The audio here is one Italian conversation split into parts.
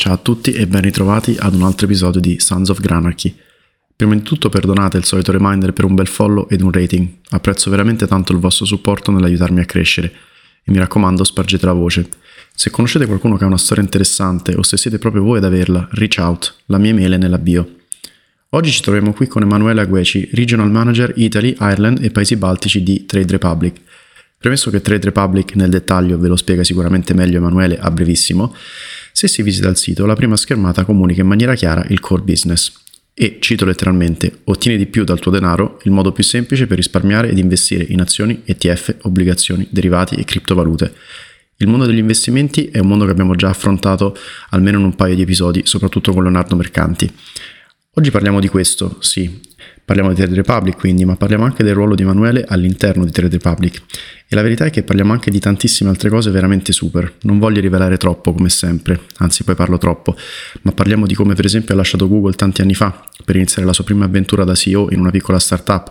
Ciao a tutti e ben ritrovati ad un altro episodio di Sons of Granarchy. Prima di tutto perdonate il solito reminder per un bel follow ed un rating, apprezzo veramente tanto il vostro supporto nell'aiutarmi a crescere e mi raccomando spargete la voce. Se conoscete qualcuno che ha una storia interessante o se siete proprio voi ad averla, reach out, la mia email è nella bio. Oggi ci troviamo qui con Emanuele Agueci, Regional Manager Italy, Ireland e Paesi Baltici di Trade Republic. Premesso che Trade Republic nel dettaglio ve lo spiega sicuramente meglio Emanuele a brevissimo, se si visita il sito, la prima schermata comunica in maniera chiara il core business. E, cito letteralmente, ottieni di più dal tuo denaro il modo più semplice per risparmiare ed investire in azioni, ETF, obbligazioni, derivati e criptovalute. Il mondo degli investimenti è un mondo che abbiamo già affrontato almeno in un paio di episodi, soprattutto con Leonardo Mercanti. Oggi parliamo di questo, sì, Parliamo di Trade Republic quindi, ma parliamo anche del ruolo di Emanuele all'interno di Trade Republic. E la verità è che parliamo anche di tantissime altre cose veramente super. Non voglio rivelare troppo come sempre, anzi poi parlo troppo, ma parliamo di come per esempio ha lasciato Google tanti anni fa per iniziare la sua prima avventura da CEO in una piccola startup,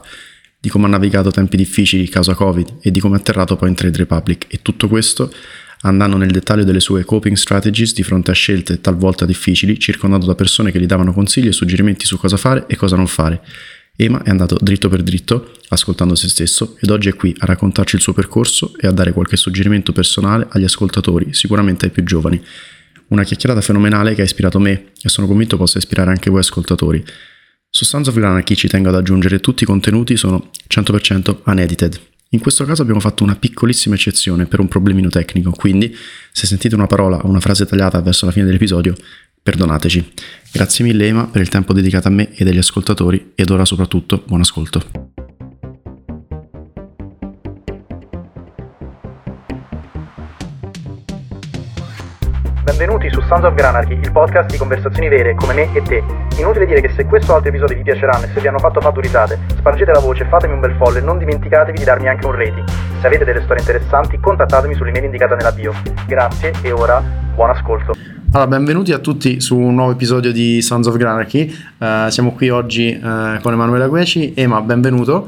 di come ha navigato tempi difficili causa Covid e di come ha atterrato poi in Trade Republic. E tutto questo andando nel dettaglio delle sue coping strategies di fronte a scelte talvolta difficili, circondato da persone che gli davano consigli e suggerimenti su cosa fare e cosa non fare. Ema è andato dritto per dritto, ascoltando se stesso, ed oggi è qui a raccontarci il suo percorso e a dare qualche suggerimento personale agli ascoltatori, sicuramente ai più giovani. Una chiacchierata fenomenale che ha ispirato me e sono convinto possa ispirare anche voi ascoltatori. Su Sons of Granarchy ci tengo ad aggiungere tutti i contenuti sono 100% unedited. In questo caso abbiamo fatto una piccolissima eccezione per un problemino tecnico, quindi se sentite una parola o una frase tagliata verso la fine dell'episodio, Perdonateci. Grazie mille Ema per il tempo dedicato a me e agli ascoltatori ed ora soprattutto buon ascolto. Benvenuti su Sons of Granarchy, il podcast di conversazioni vere come me e te. Inutile dire che se questo o altri episodi vi piaceranno e se vi hanno fatto risate, spargete la voce, fatemi un bel follow e non dimenticatevi di darmi anche un rating. Se avete delle storie interessanti, contattatemi sull'email indicata nella bio. Grazie e ora buon ascolto. Allora, benvenuti a tutti su un nuovo episodio di Sons of Granarchy. Uh, siamo qui oggi uh, con Emanuele Agueci. Ema, benvenuto.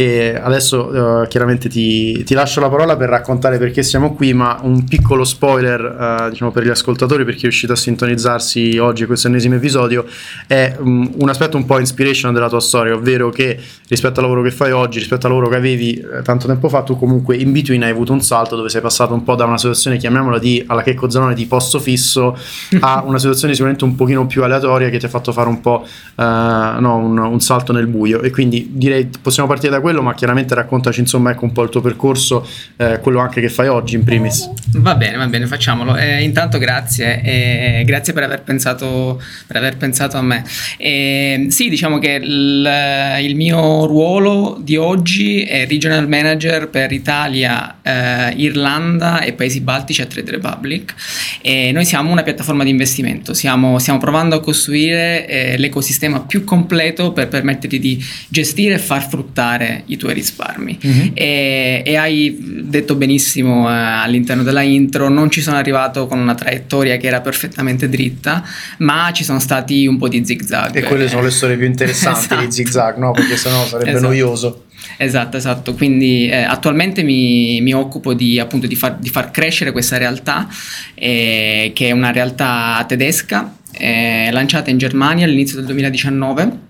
E adesso uh, chiaramente ti, ti, lascio la parola per raccontare perché siamo qui, ma un piccolo spoiler uh, diciamo per gli ascoltatori, per chi è uscito a sintonizzarsi oggi questo ennesimo episodio, è um, un aspetto un po' inspiration della tua storia, ovvero che rispetto al lavoro che fai oggi, rispetto al lavoro che avevi eh, tanto tempo fa, tu comunque in between hai avuto un salto dove sei passato un po' da una situazione, chiamiamola di alla Checco Zanone di posto fisso, a una situazione sicuramente un pochino più aleatoria che ti ha fatto fare un po' uh, no, un, un salto nel buio. E quindi direi possiamo partire da questo quello, ma chiaramente raccontaci insomma ecco un po' il tuo percorso, eh, quello anche che fai oggi in primis. Va bene, va bene, facciamolo. Eh, intanto grazie, eh, grazie per aver, pensato, per aver pensato a me. sì, diciamo che il, il, mio ruolo di oggi è Regional Manager per Italia, eh, Irlanda e Paesi Baltici a Trade Republic. E noi siamo una piattaforma di investimento, stiamo, stiamo provando a costruire eh, l'ecosistema più completo per permetterti di gestire e far fruttare i tuoi risparmi. Mm-hmm. E, e, hai detto benissimo eh, all'interno della intro, non ci sono arrivato con una traiettoria che era perfettamente dritta, ma ci sono stati un po' di zigzag. E quelle sono le storie più interessanti esatto. di zigzag, no? Perché sennò sarebbe esatto. noioso. Esatto, esatto. Quindi eh, attualmente mi, mi, occupo di, appunto, di, far, di, far, crescere questa realtà, eh, che è una realtà tedesca, eh, lanciata in Germania all'inizio del 2019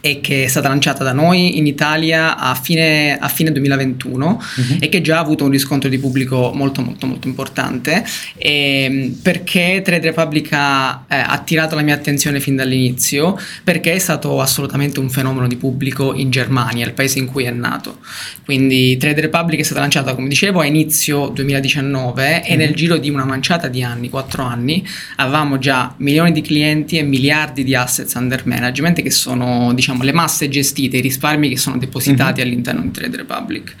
e che è stata lanciata da noi in Italia a fine, a fine 2021 uh-huh. e che già ha avuto un riscontro di pubblico molto molto molto importante ehm, perché Trade Republic ha eh, attirato la mia attenzione fin dall'inizio perché è stato assolutamente un fenomeno di pubblico in Germania, il paese in cui è nato quindi Trade Republic è stata lanciata come dicevo a inizio 2019 uh-huh. e nel giro di una manciata di anni, 4 anni avevamo già milioni di clienti e miliardi di assets under management che sono diciamo, le masse gestite, i risparmi che sono depositati mm-hmm. all'interno di Trade Republic.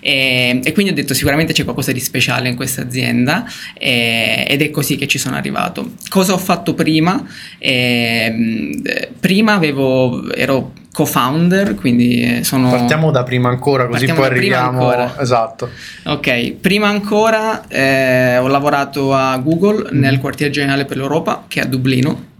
E, e, quindi ho detto sicuramente c'è qualcosa di speciale in questa azienda e, ed è così che ci sono arrivato. Cosa ho fatto prima? E, prima avevo, ero co-founder, quindi sono... Partiamo da prima ancora, così poi arriviamo... Esatto. Ok, prima ancora eh, ho lavorato a Google mm. nel quartier generale per l'Europa, che è a Dublino,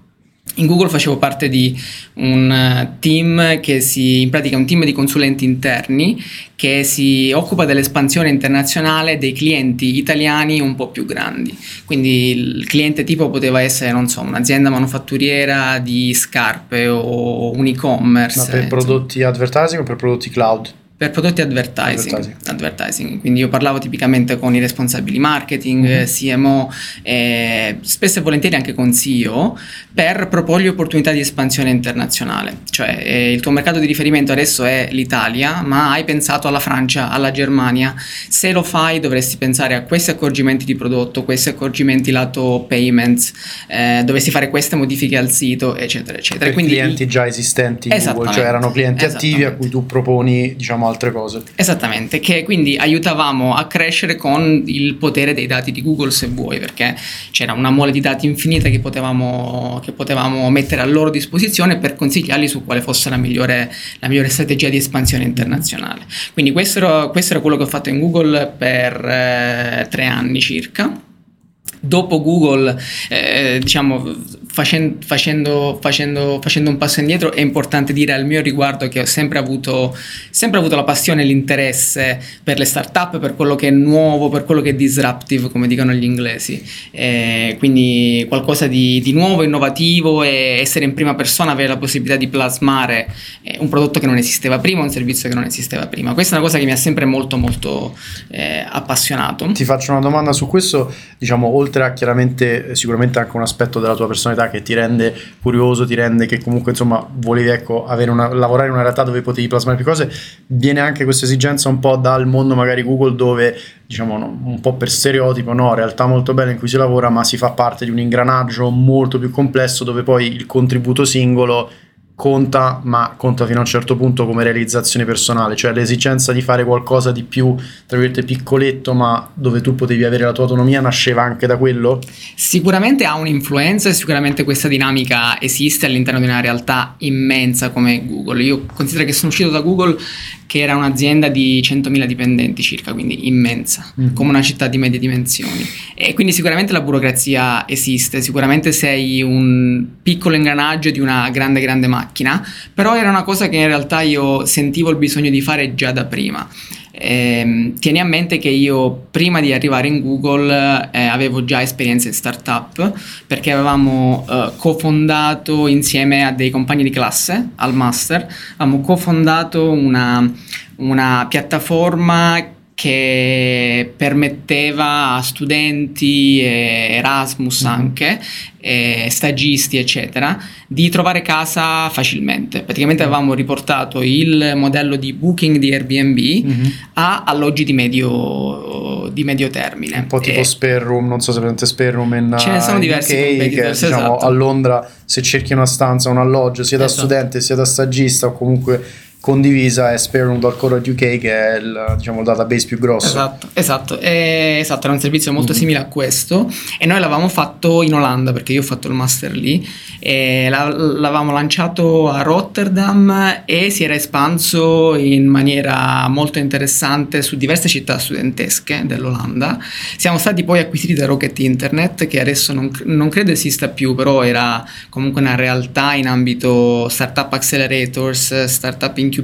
In Google facevo parte di un eh, team che si, in pratica un team di consulenti interni che si occupa dell'espansione internazionale dei clienti italiani un po' più grandi. Quindi il cliente tipo poteva essere, non so, un'azienda manufatturiera di scarpe o un e-commerce. Ma per insomma. prodotti advertising o per prodotti cloud? Per prodotti advertising, Advertising. advertising. quindi io parlavo tipicamente con i responsabili marketing, Mhm. eh, CMO, eh, spesso e volentieri anche con CEO, per proporgli opportunità di espansione internazionale. Cioè eh, il tuo mercato di riferimento adesso è l'Italia, ma hai pensato alla Francia, alla Germania. Se lo fai dovresti pensare a questi accorgimenti di prodotto, questi accorgimenti lato payments, eh, dovresti fare queste modifiche al sito, eccetera, eccetera. Per Quindi clienti già esistenti in Google, cioè erano clienti attivi a cui tu proponi diciamo altre cose. Esattamente, che quindi aiutavamo a crescere con il potere dei dati di Google se vuoi, perché c'era una mole di dati infinita che potevamo, che potevamo mettere a loro disposizione per consigliarli su quale fosse la migliore, la migliore strategia di espansione internazionale. Quindi questo era, questo era quello che ho fatto in Google per eh, tre anni circa. Dopo Google, eh, diciamo, facen- facendo, facendo- facendo un passo indietro, è importante dire al mio riguardo che ho sempre avuto, sempre avuto la passione e l'interesse per le start-up, per quello che è nuovo, per quello che è disruptive, come dicono gli inglesi. Eh, quindi qualcosa di, di nuovo, innovativo e essere in prima persona, avere la possibilità di plasmare eh, un prodotto che non esisteva prima, un servizio che non esisteva prima. Questa è una cosa che mi ha sempre molto, molto eh, appassionato. Ti faccio una domanda su questo, diciamo, oltre a chiaramente sicuramente anche un aspetto della tua personalità che ti rende curioso, ti rende che comunque insomma volevi ecco, una, lavorare in una realtà dove potevi plasmare più cose, viene anche questa esigenza un po' dal mondo magari Google dove diciamo un po' per stereotipo, no, realtà molto bella in cui si lavora, ma si fa parte di un ingranaggio molto più complesso dove poi il contributo singolo conta, ma conta fino a un certo punto come realizzazione personale, cioè l'esigenza di fare qualcosa di più, tra virgolette, piccoletto, ma dove tu potevi avere la tua autonomia, nasceva anche da quello? Sicuramente ha un'influenza e sicuramente questa dinamica esiste all'interno di una realtà immensa come Google. Io considero che sono uscito da Google che era un'azienda di 100.000 dipendenti circa, quindi immensa, Mhm. come una città di medie dimensioni. E quindi sicuramente la burocrazia esiste, sicuramente sei un piccolo ingranaggio di una grande grande macchina, però era una cosa che in realtà io sentivo il bisogno di fare già da prima. Ehm, tieni a mente che io prima di arrivare in Google eh, avevo già esperienze in startup perché avevamo eh, cofondato insieme a dei compagni di classe al master, avevamo cofondato una, una piattaforma che permetteva a studenti, Erasmus anche, e stagisti eccetera, di trovare casa facilmente. Praticamente avevamo riportato il modello di booking di Airbnb a alloggi di medio, di medio termine. Un po' tipo E- Spare Room, non so se presente Spare Room in Ce ne sono diversi UK, che diciamo esatto. a Londra se cerchi una stanza, un alloggio sia da Esatto. studente sia da stagista o comunque condivisa è Core UK che è il, diciamo, il database più grosso. Esatto, esatto, eh, esatto, era un servizio molto Mhm. simile a questo e noi l'avevamo fatto in Olanda perché io ho fatto il master lì la- l'avevamo lanciato a Rotterdam e si era espanso in maniera molto interessante su diverse città studentesche dell'Olanda. Siamo stati poi acquisiti da Rocket Internet che adesso non, non credo esista più, però era comunque una realtà in ambito startup accelerators, startup incubators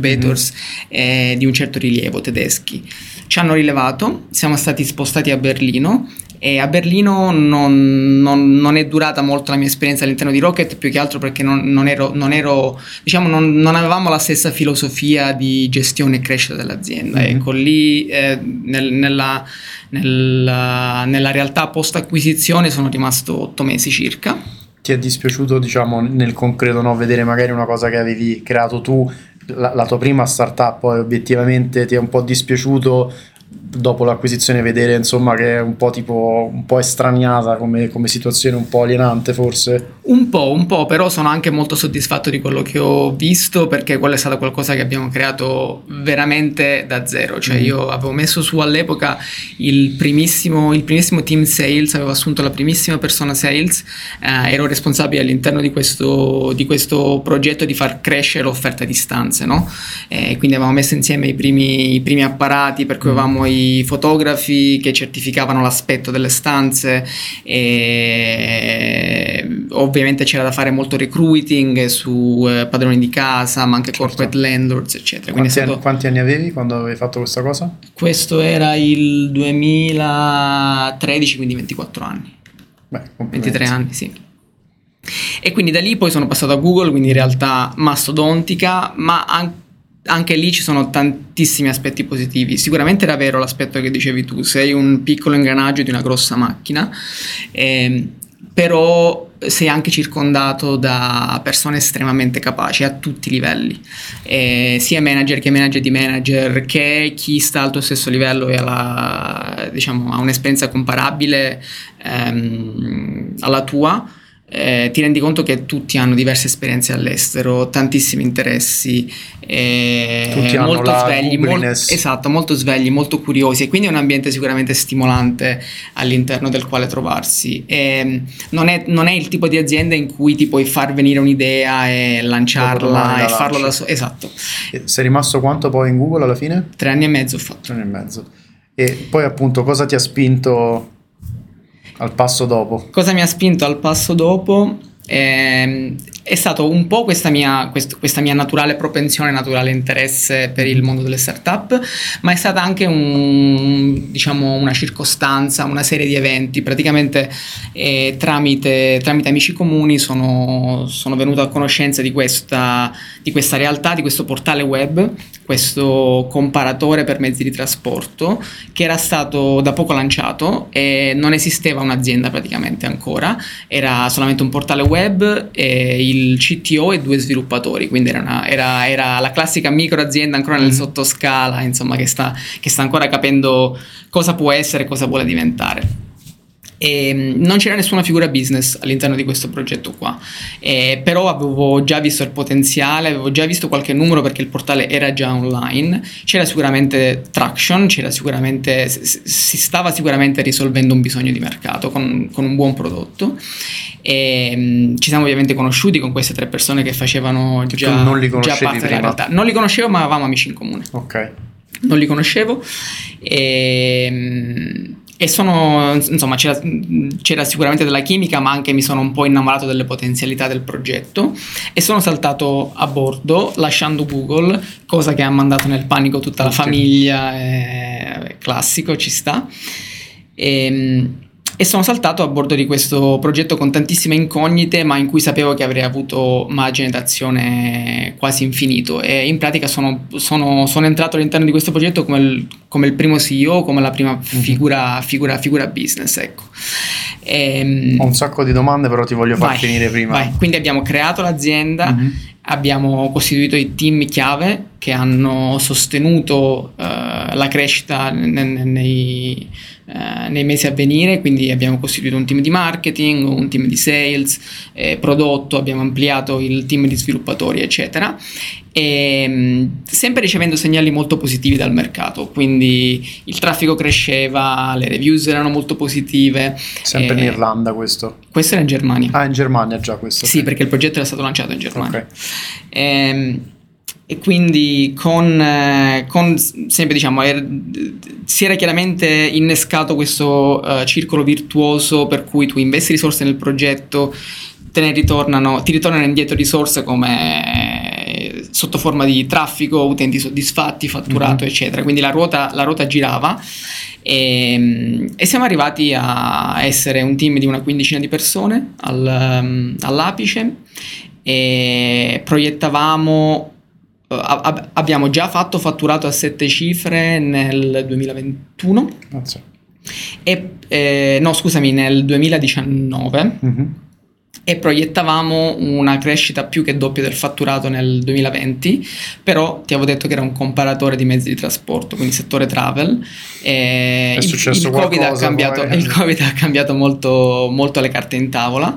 eh, di un certo rilievo tedeschi. Ci hanno rilevato, siamo stati spostati a Berlino e a Berlino non, non- non è durata molto la mia esperienza all'interno di Rocket, più che altro perché non, non ero, non ero- diciamo, non, non avevamo la stessa filosofia di gestione e crescita dell'azienda. Mhm. Ecco, lì eh, nel- nella, nella- nella realtà post acquisizione sono rimasto otto mesi circa. Ti è dispiaciuto, diciamo, nel concreto, no? vedere magari una cosa che avevi creato tu, la, la tua prima startup, poi obiettivamente ti è un po' dispiaciuto dopo l'acquisizione vedere insomma che è un po' tipo un po' estraniata come, come situazione, un po' alienante forse? Un po', un po', però sono anche molto soddisfatto di quello che ho visto perché quello è stato qualcosa che abbiamo creato veramente da zero. Cioè, Mm. io avevo messo su all'epoca il primissimo, il primissimo team sales, avevo assunto la primissima persona sales, eh, ero responsabile all'interno di questo, di questo progetto di far crescere l'offerta di stanze, no? Eh, quindi avevamo messo insieme i primi, i primi apparati per cui Mm. I fotografi che certificavano l'aspetto delle stanze e ovviamente c'era da fare molto recruiting su eh, padroni di casa, ma anche Certo. corporate landlords, eccetera. Quanti, stato- anni, quanti anni avevi quando avevi fatto questa cosa? questo era il 2013, quindi 24 anni. Beh, complimenti. 23 anni, sì. E quindi da lì poi sono passato a Google, quindi in realtà mastodontica, ma an- anche lì ci sono tantissimi aspetti positivi. Sicuramente era vero l'aspetto che dicevi tu, sei un piccolo ingranaggio di una grossa macchina, ehm, però sei anche circondato da persone estremamente capaci a tutti i livelli, eh, sia manager che manager di manager, che chi sta al tuo stesso livello e alla, diciamo, ha un'esperienza comparabile ehm, alla tua. Eh, ti rendi conto che tutti hanno diverse esperienze all'estero, tantissimi interessi, eh, Tutti molto la svegli, mol- esatto, molto svegli, molto curiosi e quindi è un ambiente sicuramente stimolante all'interno del quale trovarsi. E non, è, non è il tipo di azienda in cui ti puoi far venire un'idea e lanciarla la e farlo da solo. Esatto, E sei rimasto quanto poi in Google alla fine? tre anni e mezzo ho fatto. Tre anni e mezzo. E poi appunto cosa ti ha spinto al passo dopo? Cosa mi ha spinto al passo dopo? Ehm, è stato un po' questa mia, quest- questa mia naturale propensione, naturale interesse per il mondo delle startup, ma è stata anche un, diciamo, una circostanza, una serie di eventi. Praticamente eh, tramite, tramite amici comuni sono, sono venuto a conoscenza di questa, di questa realtà, di questo portale web, questo comparatore per mezzi di trasporto che era stato da poco lanciato e non esisteva un'azienda praticamente ancora, era solamente un portale web, e il CTO e due sviluppatori, quindi era, una- era- era la classica micro azienda ancora nel Mhm. sottoscala, insomma, che sta, che sta ancora capendo cosa può essere e cosa vuole diventare. E mm, non c'era nessuna figura business all'interno di questo progetto qua, Eh, però avevo già visto il potenziale, avevo già visto qualche numero perché il portale era già online, c'era sicuramente traction, c'era sicuramente, si stava sicuramente risolvendo un bisogno di mercato con, con un buon prodotto. E, mm, ci siamo ovviamente conosciuti con queste tre persone che facevano già, non li già parte della prima. realtà. Non li conoscevo, ma avevamo amici in comune Ok. non li conoscevo e, e sono insomma c'era, c'era sicuramente della chimica ma anche mi sono un po' innamorato delle potenzialità del progetto. E sono saltato a bordo lasciando Google cosa che ha mandato nel panico tutta la famiglia eh, classico ci sta. E, e sono saltato a bordo di questo progetto con tantissime incognite, ma in cui sapevo che avrei avuto margine d'azione quasi infinito. E in pratica sono, sono- sono entrato all'interno di questo progetto come il, come il primo CEO, come la prima figura, figura, figura business. Ecco. Ehm, Ho un sacco di domande, però ti voglio far vai, finire prima. vai. Quindi abbiamo creato l'azienda. Mhm. Abbiamo costituito i team chiave che hanno sostenuto eh, la crescita ne- ne- nei, eh, nei mesi a venire, quindi abbiamo costituito un team di marketing, un team di sales, eh, prodotto, abbiamo ampliato il team di sviluppatori, eccetera. E, mh, sempre ricevendo segnali molto positivi dal mercato, quindi il traffico cresceva, le reviews erano molto positive. Sempre in eh, Irlanda questo. Questo era in Germania. Ah, in Germania già questo. Sì, ok. perché il progetto era stato lanciato in Germania. Ok. Ehm, e quindi con, eh, con, sempre diciamo, er- si era chiaramente innescato questo eh, circolo virtuoso per cui tu investi risorse nel progetto, te ne ritornano, ti ritornano indietro risorse come eh, sotto forma di traffico, utenti soddisfatti, fatturato, Mhm. eccetera. Quindi la ruota, la ruota girava e, e siamo arrivati a essere un team di una quindicina di persone al, um, all'apice e proiettavamo ab- abbiamo già fatto fatturato a sette cifre nel 2021 Grazie. e eh, no scusami nel 2019 Mhm. E proiettavamo una crescita più che doppia del fatturato nel 2020, però ti avevo detto che era un comparatore di mezzi di trasporto, quindi settore travel. E È il, successo il COVID ha qualcosa, cambiato, il Covid ha cambiato molto, molto le carte in tavola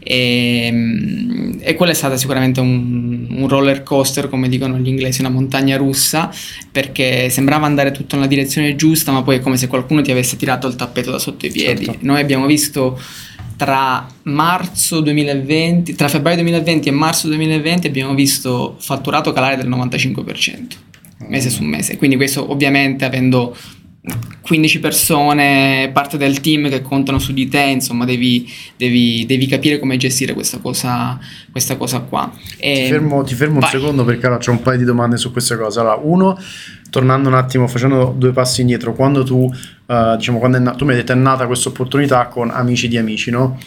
e, e quello è stato sicuramente un, un roller coaster, come dicono gli inglesi, una montagna russa, perché sembrava andare tutto nella direzione giusta, ma poi è come se qualcuno ti avesse tirato il tappeto da sotto i piedi. Certo. Noi abbiamo visto tra marzo 2020, tra febbraio 2020 e marzo 2020 abbiamo visto fatturato calare del 95%, mese su mese. Quindi questo ovviamente avendo 15 persone, parte del team che contano su di te, insomma devi, devi, devi capire come gestire questa cosa, questa cosa qua. E ti fermo, ti fermo un secondo perché allora, c'è un paio di domande su questa cosa. Allora, uno, tornando un attimo, facendo due passi indietro, quando tu, uh, diciamo, quando na- tu mi hai detto è nata questa opportunità con amici di amici, no?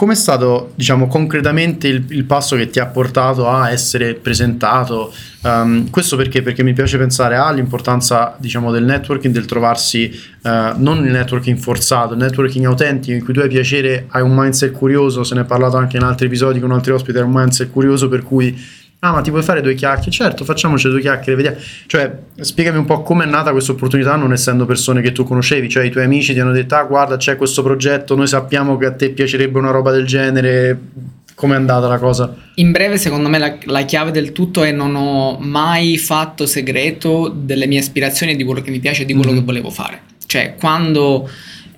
Com'è stato, diciamo, concretamente il, il, passo che ti ha portato a essere presentato? Um, questo perché? Perché mi piace pensare all'importanza, diciamo, del networking, del trovarsi uh, non il networking forzato, il networking autentico in cui tu hai piacere, hai un mindset curioso, se ne è parlato anche in altri episodi con altri ospiti, hai un mindset curioso per cui Ah, ma ti puoi fare due chiacchiere? Certo, facciamoci due chiacchiere, vediamo. Cioè, spiegami un po' come è nata questa opportunità, non essendo persone che tu conoscevi. Cioè, i tuoi amici ti hanno detto, ah, guarda, c'è questo progetto, noi sappiamo che a te piacerebbe una roba del genere. Com'è andata la cosa? In breve, secondo me, la, la chiave del tutto è non ho mai fatto segreto delle mie aspirazioni di quello che mi piace e di quello mm-hmm. che volevo fare. Cioè, quando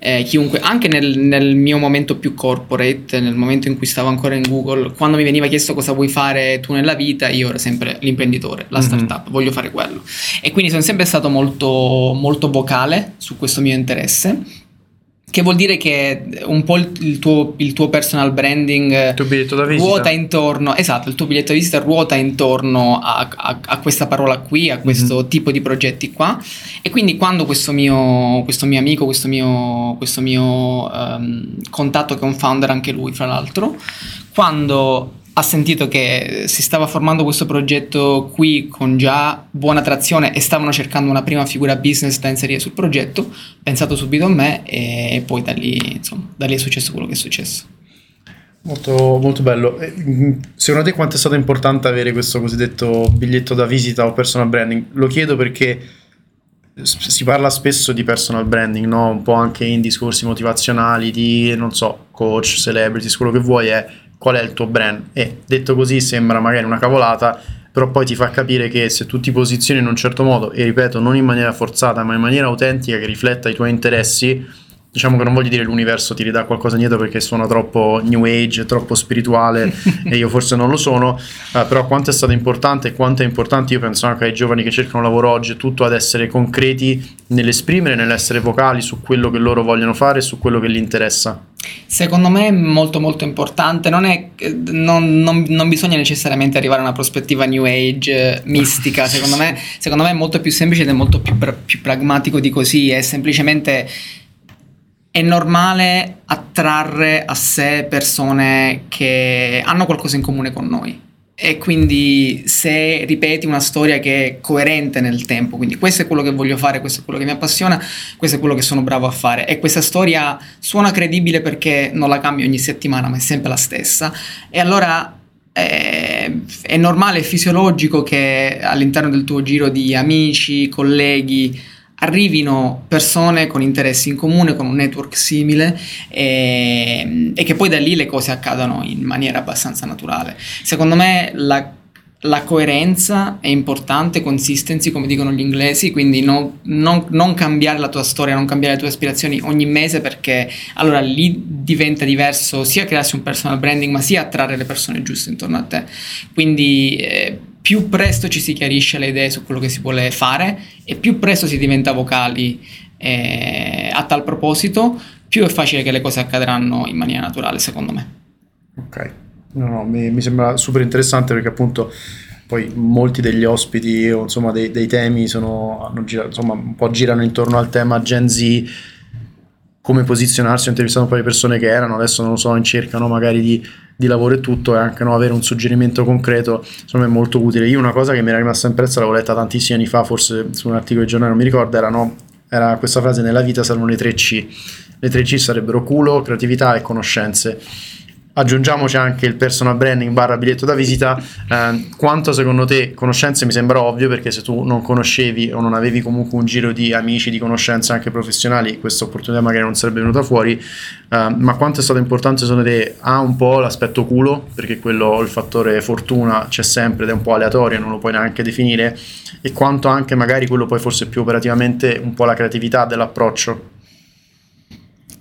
eh, chiunque, anche nel, nel, mio momento più corporate, nel momento in cui stavo ancora in Google, quando mi veniva chiesto cosa vuoi fare tu nella vita, io ero sempre l'imprenditore, la mm-hmm. startup, voglio fare quello. E quindi sono sempre stato molto, molto vocale su questo mio interesse che vuol dire che un po' il tuo, il tuo personal branding tuo ruota intorno, esatto, il tuo biglietto di visita ruota intorno a, a, a questa parola qui, a questo mm-hmm. tipo di progetti qua. E quindi quando questo mio, questo mio amico, questo mio, questo mio um, contatto che è un founder anche lui, fra l'altro, quando ha sentito che si stava formando questo progetto qui con già buona trazione e stavano cercando una prima figura business da inserire sul progetto, ha pensato subito a me e poi da lì, insomma, da lì è successo quello che è successo. Molto, molto bello. Mm, secondo te quanto è stato importante avere questo cosiddetto biglietto da visita o personal branding? Lo chiedo perché si parla spesso di personal branding, no? un po' anche in discorsi motivazionali di, non so, coach, celebrities, quello che vuoi è qual è il tuo brand. E detto così sembra magari una cavolata però poi ti fa capire che se tu ti posizioni in un certo modo e ripeto non in maniera forzata ma in maniera autentica che rifletta i tuoi interessi diciamo che non voglio dire l'universo ti ridà qualcosa indietro perché suona troppo new age, troppo spirituale e io forse non lo sono, uh, però quanto è stato importante e quanto è importante io penso anche ai giovani che cercano lavoro oggi tutto ad essere concreti nell'esprimere, nell'essere vocali su quello che loro vogliono fare e su quello che gli interessa. Secondo me è molto molto importante, non, è, non, non, non bisogna necessariamente arrivare a una prospettiva new age eh, mistica, secondo me, secondo me, è molto più semplice ed è molto più, più pragmatico di così, è semplicemente è normale attrarre a sé persone che hanno qualcosa in comune con noi. E quindi se ripeti una storia che è coerente nel tempo, quindi questo è quello che voglio fare, questo è quello che mi appassiona, questo è quello che sono bravo a fare. E questa storia suona credibile perché non la cambio ogni settimana, ma è sempre la stessa. E allora è, è normale, è fisiologico che all'interno del tuo giro di amici, colleghi, arrivino persone con interessi in comune, con un network simile e, e, che poi da lì le cose accadano in maniera abbastanza naturale. Secondo me la, la coerenza è importante, consistency come dicono gli inglesi, quindi no, non, non, cambiare la tua storia, non cambiare le tue aspirazioni ogni mese perché allora lì diventa diverso sia crearsi un personal branding ma sia attrarre le persone giuste intorno a te. Quindi... Eh, più presto ci si chiarisce le idee su quello che si vuole fare e più presto si diventa vocali eh, a tal proposito, più è facile che le cose accadranno in maniera naturale, secondo me. Ok, no, no, mi, mi sembra super interessante perché appunto poi molti degli ospiti o insomma dei, dei temi sono, girato, insomma, un po' girano intorno al tema Gen Z come posizionarsi, ho intervistato un po' di persone che erano, adesso non lo so, in cerca magari di, di, lavoro e tutto, e anche no, avere un suggerimento concreto, secondo me è molto utile. Io una cosa che mi era rimasta impressa, l'avevo letta tantissimi anni fa, forse su un articolo di giornale, non mi ricordo, era, no, era questa frase, nella vita servono le tre C. Le tre C sarebbero culo, creatività e conoscenze aggiungiamoci anche il personal branding barra biglietto da visita. Eh, quanto secondo te conoscenze mi sembra ovvio perché se tu non conoscevi o non avevi comunque un giro di amici di conoscenze anche professionali questa opportunità magari non sarebbe venuta fuori. Eh, ma quanto è stato importante secondo te ha un po' l'aspetto culo? Perché quello il fattore fortuna c'è sempre ed è un po' aleatorio non lo puoi neanche definire. E quanto anche magari quello poi forse più operativamente un po' la creatività dell'approccio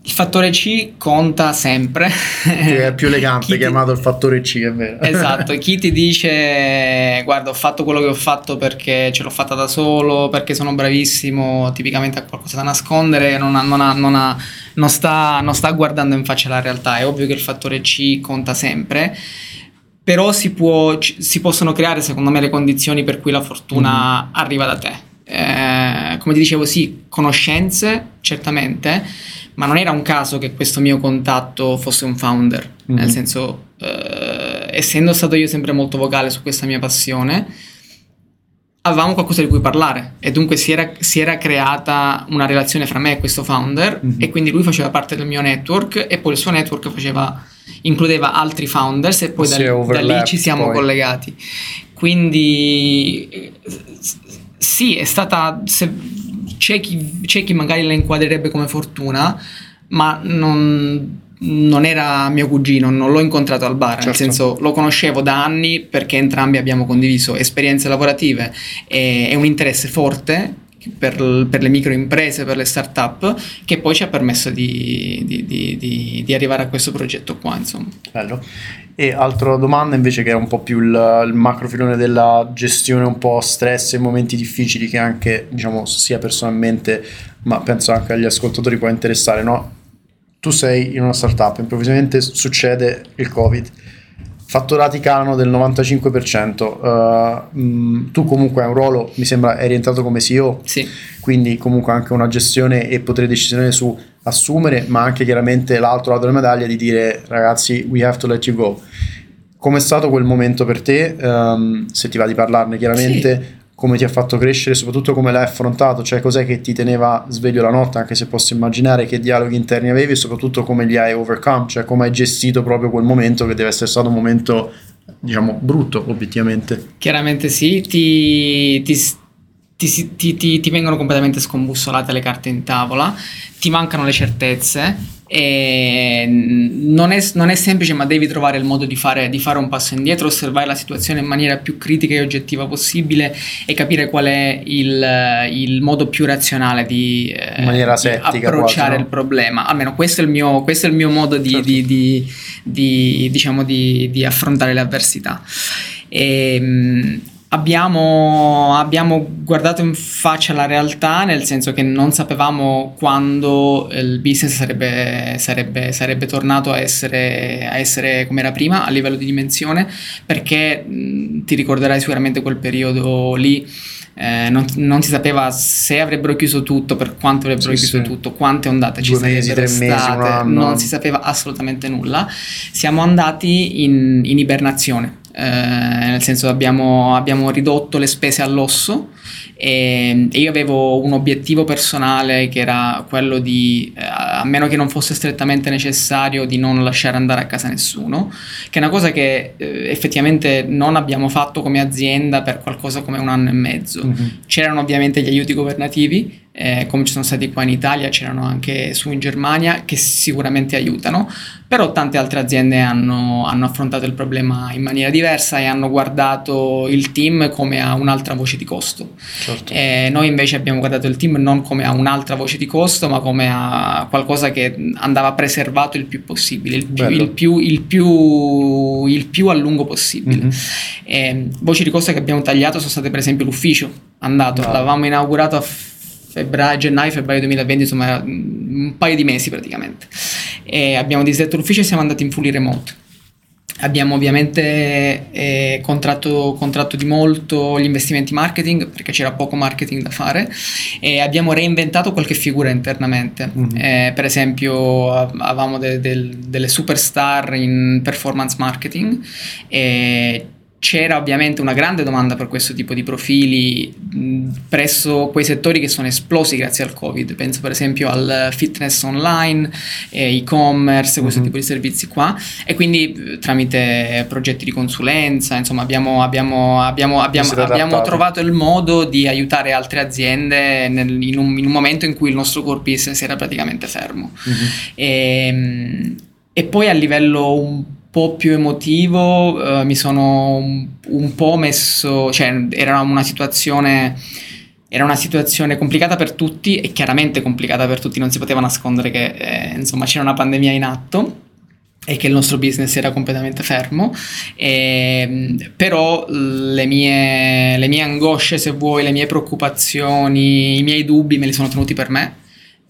Il fattore C conta sempre. Che è più elegante ti- chiamato il fattore C, è vero. Esatto, chi ti dice guarda ho fatto quello che ho fatto perché ce l'ho fatta da solo, perché sono bravissimo, tipicamente ha qualcosa da nascondere, non, ha- non ha- non ha- non sta, non sta guardando in faccia la realtà, è ovvio che il fattore C conta sempre, però si, può- si possono creare secondo me le condizioni per cui la fortuna arriva da te. Eh, come ti dicevo sì, conoscenze certamente, ma non era un caso che questo mio contatto fosse un founder, Mhm. nel senso, eh, essendo stato io sempre molto vocale su questa mia passione, avevamo qualcosa di cui parlare e dunque si era, si era creata una relazione fra me e questo founder Mhm. e quindi lui faceva parte del mio network e poi il suo network faceva, includeva altri founders e poi da, da lì ci siamo poi. collegati. Quindi sì, è stata... se- c'è, chi, c'è chi magari la inquadrerebbe come fortuna, ma non, non era mio cugino, non l'ho incontrato al bar, nel Certo. senso lo conoscevo da anni perché entrambi abbiamo condiviso esperienze lavorative e, e un interesse forte per, per le microimprese, per le start-up, che poi ci ha permesso di, di- di- di- di arrivare a questo progetto qua, insomma. Bello. E altra domanda invece che è un po' più il, il macrofilone della gestione un po' stress e momenti difficili che anche, diciamo, sia personalmente, ma penso anche agli ascoltatori può interessare, no? Tu sei in una startup, improvvisamente succede il Covid, fatturati calano del 95%, uh, mh, tu comunque hai un ruolo, mi sembra, eri entrato come CEO, Sì. quindi comunque anche una gestione e potere decisione su assumere, ma anche chiaramente l'altro lato della medaglia di dire ragazzi we have to let you go. Com'è stato quel momento per te? Ehm, se ti va di parlarne chiaramente, come ti ha fatto crescere, soprattutto come l'hai affrontato, cioè cos'è che ti teneva sveglio la notte, anche se posso immaginare che dialoghi interni avevi e soprattutto come li hai overcome, cioè come hai gestito proprio quel momento che deve essere stato un momento diciamo brutto obiettivamente. Chiaramente sì, ti, ti, ti- ti- ti- ti vengono completamente scombussolate le carte in tavola, ti mancano le certezze e non è, non è semplice ma devi trovare il modo di fare, di fare un passo indietro, osservare la situazione in maniera più critica e oggettiva possibile e capire qual è il, il modo più razionale di, eh, maniera di approcciare quasi, no? il problema. Almeno questo è il mio, questo è il mio modo di, Certo. di- di- di, diciamo, di, di affrontare le avversità. E, mh, abbiamo, abbiamo guardato in faccia la realtà, nel senso che non sapevamo quando il business sarebbe, sarebbe, sarebbe tornato a essere, a essere come era prima a livello di dimensione, perché mh, ti ricorderai sicuramente quel periodo lì. eh, non, non si sapeva se avrebbero chiuso tutto, per quanto avrebbero Sì, chiuso sì. tutto, quante ondate ci Due mesi, sarebbero tre mesi, un state, anno. non si sapeva assolutamente nulla. Siamo andati in, in ibernazione, eh, nel senso abbiamo, abbiamo ridotto le spese all'osso e, e io avevo un obiettivo personale che era quello di, eh, a meno che non fosse strettamente necessario, di non lasciare andare a casa nessuno, che è una cosa che eh, effettivamente non abbiamo fatto come azienda per qualcosa come un anno e mezzo. Mhm. C'erano ovviamente gli aiuti governativi, eh, come ci sono stati qua in Italia, c'erano anche su in Germania, che sicuramente aiutano, però tante altre aziende hanno, hanno affrontato il problema in maniera diversa e hanno guardato il team come a un'altra voce di costo. Certo. Eh, noi invece abbiamo guardato il team non come a un'altra voce di costo, ma come a qualcosa che andava preservato il più possibile, il più, il più, il più, il più a lungo possibile. Mhm. Eh, voci di costo che abbiamo tagliato sono state per esempio l'ufficio andato, Bravo. l'avevamo inaugurato a febbraio, gennaio, febbraio 2020, insomma un paio di mesi praticamente. E abbiamo disdetto l'ufficio e siamo andati in fully remote. Abbiamo ovviamente eh, contratto, contratto di molto gli investimenti marketing perché c'era poco marketing da fare e abbiamo reinventato qualche figura internamente. Mhm. Eh, per esempio av- avevamo de- del- delle superstar in performance marketing e c'era ovviamente una grande domanda per questo tipo di profili mh, presso quei settori che sono esplosi grazie al Covid. Penso per esempio al fitness online, eh, e-commerce, questo Mhm. tipo di servizi qua. E quindi tramite progetti di consulenza, insomma, abbiamo, abbiamo, abbiamo, abbiamo, trovato il modo di aiutare altre aziende nel- in, un, in un momento in cui il nostro core business era praticamente fermo. Mhm. E, e poi a livello un po' più emotivo eh, mi sono un, un po' messo, cioè era una situazione era una situazione complicata per tutti e chiaramente complicata per tutti, non si poteva nascondere che eh, insomma c'era una pandemia in atto e che il nostro business era completamente fermo, e, ehm, però le mie, le mie angosce, se vuoi, le mie preoccupazioni, i miei dubbi me li sono tenuti per me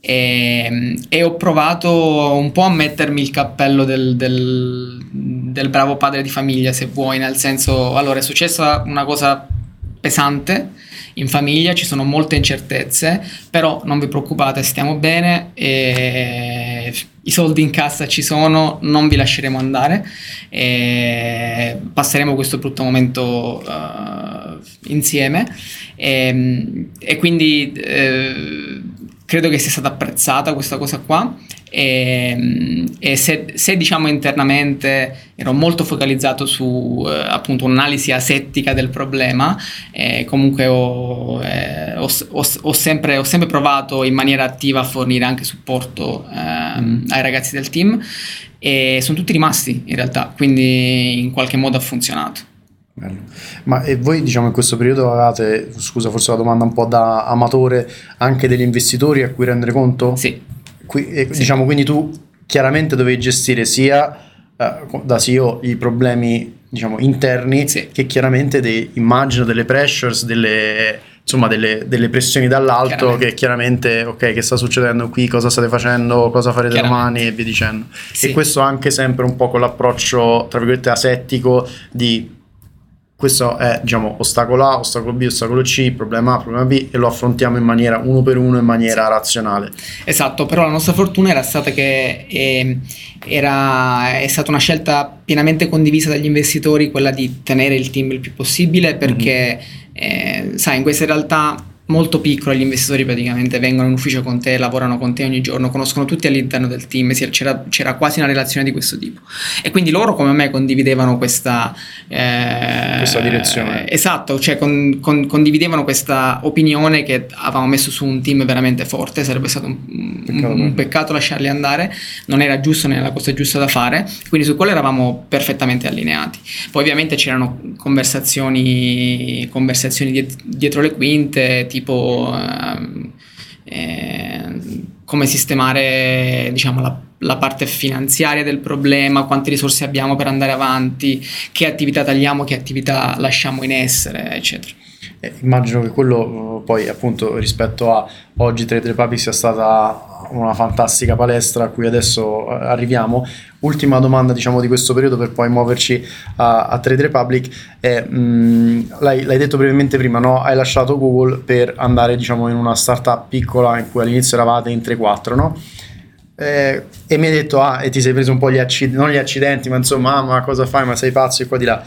e, ehm, e ho provato un po' a mettermi il cappello del, del, del bravo padre di famiglia, se vuoi, nel senso, allora è successa una cosa pesante in famiglia, ci sono molte incertezze, però non vi preoccupate, stiamo bene, i soldi in cassa ci sono, non vi lasceremo andare, passeremo questo brutto momento uh, insieme. E, e quindi eh, credo che sia stata apprezzata questa cosa qua. E, e se, se, diciamo internamente ero molto focalizzato su eh, appunto un'analisi asettica del problema eh, comunque ho, eh, ho, ho, ho, sempre, ho, sempre, provato in maniera attiva a fornire anche supporto mm. ai ragazzi del team e sono tutti rimasti in realtà. Quindi in qualche modo ha funzionato Bello. Ma e voi diciamo in questo periodo avevate, scusa forse la domanda un po' da amatore, anche degli investitori a cui rendere conto? Sì. Qui, eh, sì. Diciamo quindi tu chiaramente dovevi gestire sia eh, da CEO i problemi diciamo interni sì. che chiaramente dei, immagino delle pressures, delle, insomma delle, delle pressioni dall'alto chiaramente. che chiaramente ok che sta succedendo qui, cosa state facendo, cosa farete domani e via dicendo. Sì. E questo anche sempre un po' con l'approccio tra virgolette asettico di questo è diciamo ostacolo A, ostacolo B, ostacolo C, problema A, problema B e lo affrontiamo in maniera uno per uno in maniera razionale. Esatto, però la nostra fortuna era stata che eh, era, è stata una scelta pienamente condivisa dagli investitori quella di tenere il team il più possibile perché mm-hmm. eh, sai in queste realtà molto piccolo, gli investitori praticamente vengono in ufficio con te, lavorano con te ogni giorno, conoscono tutti all'interno del team, c'era, c'era quasi una relazione di questo tipo. E quindi loro come me condividevano questa, eh, questa direzione. Esatto, cioè con, con, condividevano questa opinione che avevamo messo su un team veramente forte, sarebbe stato un peccato, un, un peccato lasciarli andare, non era giusto, non era la cosa giusta da fare, quindi su quello eravamo perfettamente allineati. Poi ovviamente c'erano conversazioni, conversazioni dietro le quinte, tipo tipo ehm, eh, come sistemare diciamo, la, la, parte finanziaria del problema, quante risorse abbiamo per andare avanti, che attività tagliamo, che attività lasciamo in essere, eccetera. Eh, immagino che quello poi appunto rispetto a oggi Trade Republic sia stata una fantastica palestra a cui adesso eh, arriviamo. Ultima domanda diciamo di questo periodo per poi muoverci a, a Trade Republic è, mh, mm, l'hai, l'hai, detto brevemente prima, no? hai lasciato Google per andare diciamo in una startup piccola in cui all'inizio eravate in 3-4, no? Eh, e mi hai detto, ah, e ti sei preso un po' gli accidenti, non gli accidenti, ma insomma, ah, ma cosa fai, ma sei pazzo e qua di là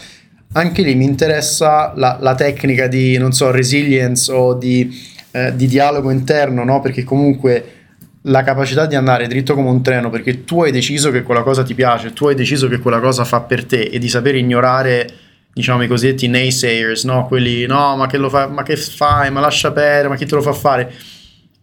anche lì mi interessa la, la tecnica di, non so, resilience o di, eh, di dialogo interno, no? Perché comunque la capacità di andare dritto come un treno perché tu hai deciso che quella cosa ti piace, tu hai deciso che quella cosa fa per te e di saper ignorare diciamo i cosiddetti naysayers, no? Quelli no, ma che fa, ma che fai, ma lascia perdere, ma chi te lo fa fare?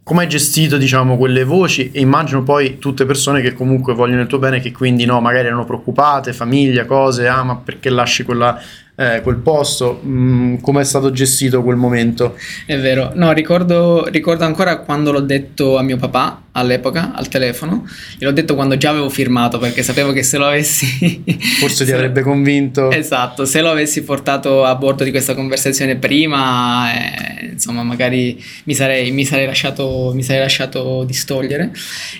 Come hai gestito, diciamo, quelle voci? E immagino poi tutte persone che comunque vogliono il tuo bene, che quindi no, magari erano preoccupate, famiglia, cose, ah, ma perché lasci quella eh, quel posto, mm, come è stato gestito quel momento? È vero, no, ricordo, ricordo, ancora quando l'ho detto a mio papà all'epoca al telefono, gliel'ho detto quando già avevo firmato perché sapevo che se lo avessi... Forse ti avrebbe convinto. Esatto, se lo avessi portato a bordo di questa conversazione prima, eh, insomma, magari mi sarei, mi sarei, lasciato, mi sarei lasciato distogliere.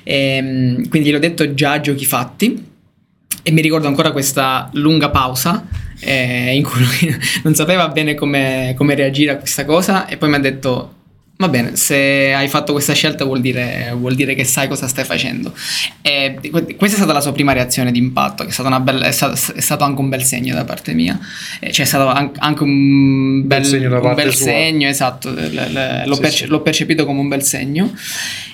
E, ehm, quindi l'ho detto già a giochi fatti e mi ricordo ancora questa lunga pausa eh, in cui non sapeva bene come, come, reagire a questa cosa e poi mi ha detto va bene, se hai fatto questa scelta vuol dire, vuol dire che sai cosa stai facendo. E questa è stata la sua prima reazione di impatto, che è, bella, è, stato, è stato, anche un bel segno da parte mia. E c'è stato anche un bel, segno, un bel segno esatto, l'ho, sì, perce- sì. l'ho percepito come un bel segno.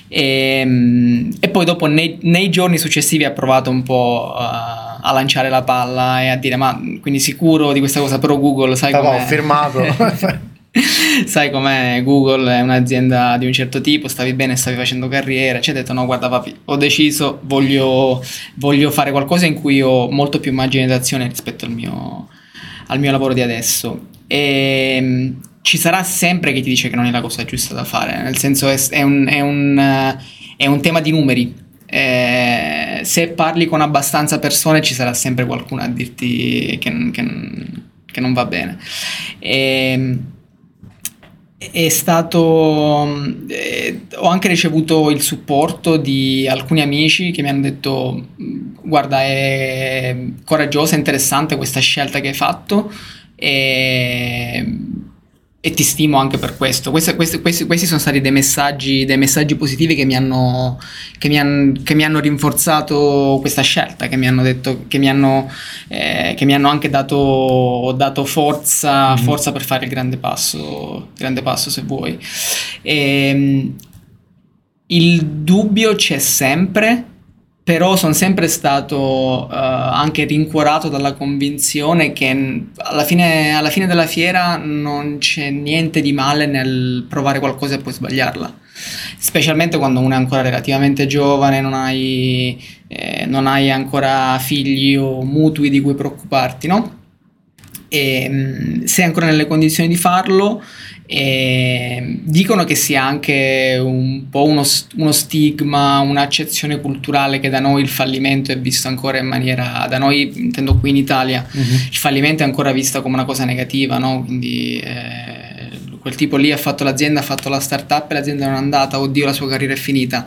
E, ehm, e poi dopo nei, nei, giorni successivi ha provato un po' a, a, lanciare la palla e a dire ma quindi sicuro di questa cosa? Però Google sai come ho firmato. Sai com'è? Google è un'azienda di un certo tipo stavi bene stavi facendo carriera ci ha detto no guarda papi ho deciso voglio, voglio fare qualcosa in cui ho molto più margine d'azione rispetto al mio, al mio lavoro di adesso. E ci sarà sempre chi ti dice che non è la cosa giusta da fare, nel senso è, è, un, è, un, è un, tema di numeri. Eh, se parli con abbastanza persone ci sarà sempre qualcuno a dirti che, che, che non va bene. E, ehm, è stato eh, ho anche ricevuto il supporto di alcuni amici che mi hanno detto guarda è coraggiosa interessante questa scelta che hai fatto e e ti stimo anche per questo. Questi, questi, questi, questi sono stati dei messaggi, dei messaggi positivi che mi, hanno, che, mi han, che mi, hanno, rinforzato questa scelta, che mi hanno, detto, che mi hanno, eh, che mi hanno anche dato, dato forza, mm-hmm. forza, per fare il grande passo, grande passo se vuoi. E, ehm, il dubbio c'è sempre però sono sempre stato uh, anche rincuorato dalla convinzione che alla fine, alla fine, della fiera non c'è niente di male nel provare qualcosa e poi sbagliarla, specialmente quando uno è ancora relativamente giovane, non hai, eh, non hai ancora figli o mutui di cui preoccuparti, no? E mm, sei ancora nelle condizioni di farlo e dicono che sia anche un po' uno, uno, stigma, un'accezione culturale che da noi il fallimento è visto ancora in maniera, da noi intendo qui in Italia, uh-huh. il fallimento è ancora visto come una cosa negativa, no? quindi eh, quel tipo lì ha fatto l'azienda, ha fatto la startup e l'azienda non è andata, oddio la sua carriera è finita.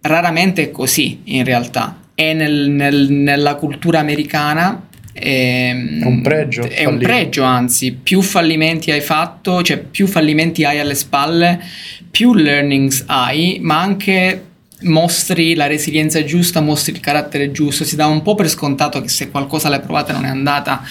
Raramente è così in realtà. E nel, nel, nella cultura americana Ehm, è un pregio. È fallire. un pregio, anzi, più fallimenti hai fatto, cioè più fallimenti hai alle spalle, più learnings hai, ma anche mostri la resilienza giusta, mostri il carattere giusto, si dà un po' per scontato che se qualcosa l'hai provata e non è andata,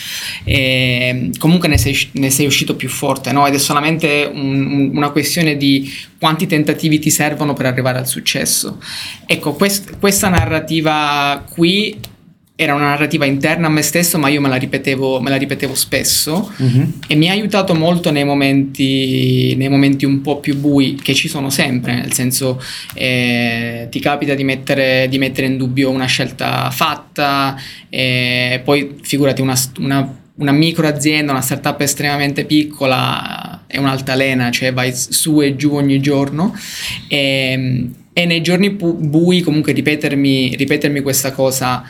eh, comunque ne sei, ne sei, uscito più forte, no? Ed è solamente un, una questione di quanti tentativi ti servono per arrivare al successo. Ecco, quest, questa narrativa qui era una narrativa interna a me stesso, ma io me la ripetevo, me la ripetevo spesso uh-huh. e mi ha aiutato molto nei momenti, nei momenti, un po' più bui che ci sono sempre, nel senso eh, ti capita di mettere, di mettere, in dubbio una scelta fatta, e poi figurati una, una, una micro azienda, una startup estremamente piccola, è un'altalena, cioè vai su e giù ogni giorno. E, e nei giorni bui comunque ripetermi, ripetermi questa cosa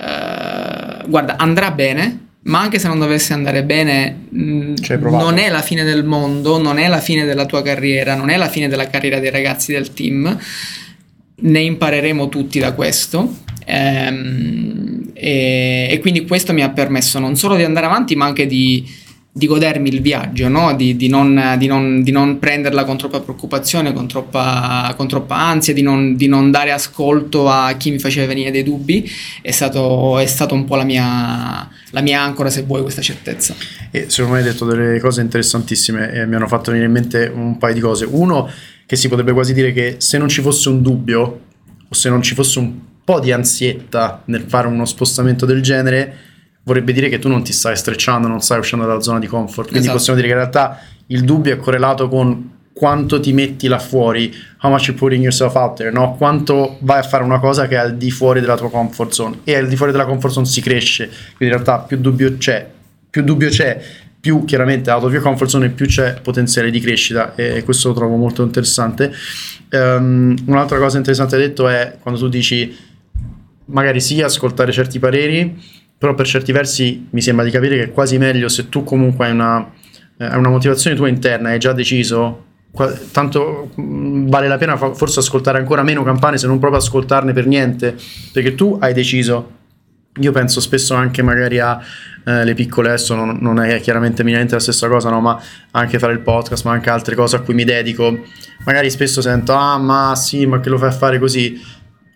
eh, guarda, andrà bene, ma anche se non dovesse andare bene, mh, non è la fine del mondo, non è la fine della tua carriera, non è la fine della carriera dei ragazzi del team. Ne impareremo tutti da questo. Ehm, e, e, quindi questo mi ha permesso non solo di andare avanti, ma anche di di godermi il viaggio, no? di, di, non, di, non, di, non, prenderla con troppa preoccupazione, con troppa, con troppa ansia, di non, non, dare ascolto a chi mi faceva venire dei dubbi, è stato, è stato un po' la mia, la mia, ancora, se vuoi, questa certezza. E secondo me hai detto delle cose interessantissime e mi hanno fatto venire in mente un paio di cose. Uno, che si potrebbe quasi dire che se non ci fosse un dubbio o se non ci fosse un po' di ansietta nel fare uno spostamento del genere, vorrebbe dire che tu non ti stai strecciando, non stai uscendo dalla zona di comfort. Quindi esatto. possiamo dire che in realtà il dubbio è correlato con quanto ti metti là fuori, how much you're putting yourself out there, no? Quanto vai a fare una cosa che è al di fuori della tua comfort zone e al di fuori della comfort zone si cresce. Quindi in realtà più dubbio c'è, più dubbio c'è, più chiaramente out of your comfort zone più c'è potenziale di crescita e questo lo trovo molto interessante. Um, un'altra cosa interessante detto è quando tu dici magari sì ascoltare certi pareri però per certi versi mi sembra di capire che è quasi meglio se tu comunque hai una, eh, una motivazione tua interna, hai già deciso, tanto mm, vale la pena forse ascoltare ancora meno campane se non proprio ascoltarne per niente, perché tu hai deciso. Io penso spesso anche magari a eh, le piccole, adesso non, non è chiaramente eminente la stessa cosa, no? ma anche fare il podcast, ma anche altre cose a cui mi dedico. Magari spesso sento, ah ma sì, ma che lo fai fare così?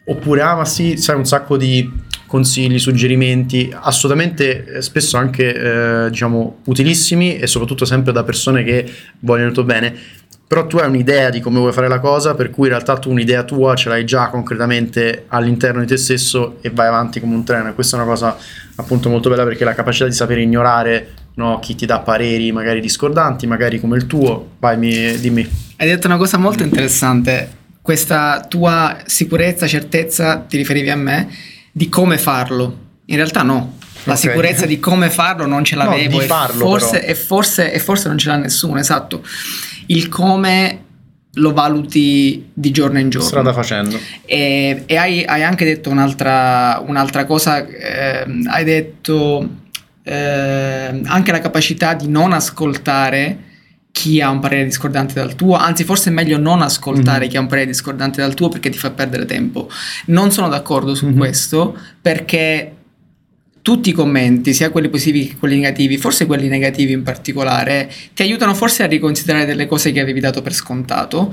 Oppure, ah ma sì, sai un sacco di consigli, suggerimenti, assolutamente eh, spesso anche eh, diciamo utilissimi e soprattutto sempre da persone che vogliono il tuo bene. Però tu hai un'idea di come vuoi fare la cosa, per cui in realtà tu un'idea tua ce l'hai già concretamente all'interno di te stesso e vai avanti come un treno. E questa è una cosa appunto molto bella perché la capacità di sapere ignorare no, chi ti dà pareri magari discordanti, magari come il tuo. Vai, mi, dimmi. Hai detto una cosa molto interessante. Questa tua sicurezza, certezza, ti riferivi a me, di come farlo. In realtà no. la Ok. sicurezza di come farlo non ce No, l'avevo di e, farlo, forse, e, forse, e forse non ce l'ha nessuno, esatto. Il come lo valuti di giorno in giorno. Strada facendo. E, e hai, hai anche detto un'altra, un'altra cosa, ehm, hai detto ehm, anche la capacità di non ascoltare chi ha un parere discordante dal tuo, anzi forse è meglio non ascoltare Mhm. chi ha un parere discordante dal tuo perché ti fa perdere tempo. Non sono d'accordo su Mhm. questo perché tutti i commenti, sia quelli positivi che quelli negativi, forse quelli negativi in particolare, ti aiutano forse a riconsiderare delle cose che avevi dato per scontato.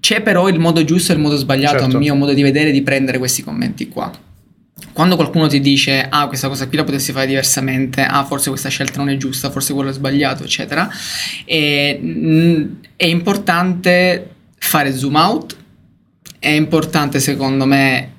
C'è però il modo giusto e il modo sbagliato, Certo. a mio modo di vedere, di prendere questi commenti qua. Quando qualcuno ti dice, ah, questa cosa qui la potessi fare diversamente, ah, forse questa scelta non è giusta, forse quello è sbagliato, eccetera, e, mm, è importante fare zoom out, è importante secondo me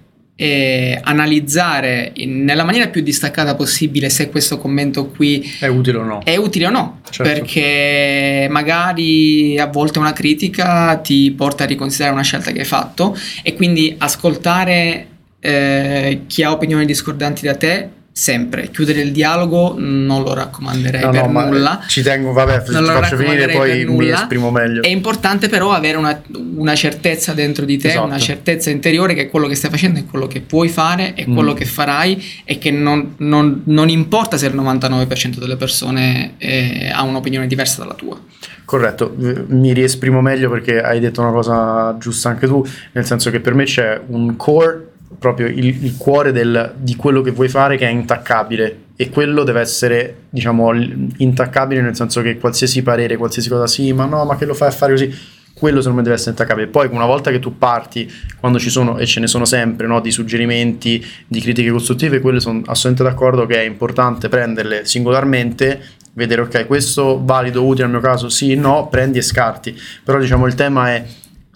analizzare in- nella maniera più distaccata possibile se questo commento qui È utile o no? è utile o no, Certo. perché magari a volte una critica ti porta a riconsiderare una scelta che hai fatto e quindi ascoltare eh, chi ha opinioni discordanti da te sempre, chiudere il dialogo non lo raccomanderei No, per no, ma nulla. ci tengo, vabbè, ti Non lo faccio finire poi mi esprimo meglio. È importante però avere una, una certezza dentro di te, Esatto. una certezza interiore che quello che stai facendo è quello che puoi fare, è quello Mm. che farai e che non, non- non importa se il 99% delle persone eh, ha un'opinione diversa dalla tua. Corretto, eh, mi riesprimo meglio perché hai detto una cosa giusta anche tu, nel senso che per me c'è un core, proprio il, il cuore del- di quello che vuoi fare che è intaccabile e quello deve essere, diciamo, intaccabile nel senso che qualsiasi parere, qualsiasi cosa, sì, ma no, ma che lo fai a fare così? Quello secondo me deve essere intaccabile. Poi una volta che tu parti, quando ci sono, e ce ne sono sempre, no, di suggerimenti, di critiche costruttive, quelle sono assolutamente d'accordo che è importante prenderle singolarmente vedere ok questo valido utile al mio caso sì no prendi e scarti però diciamo il tema è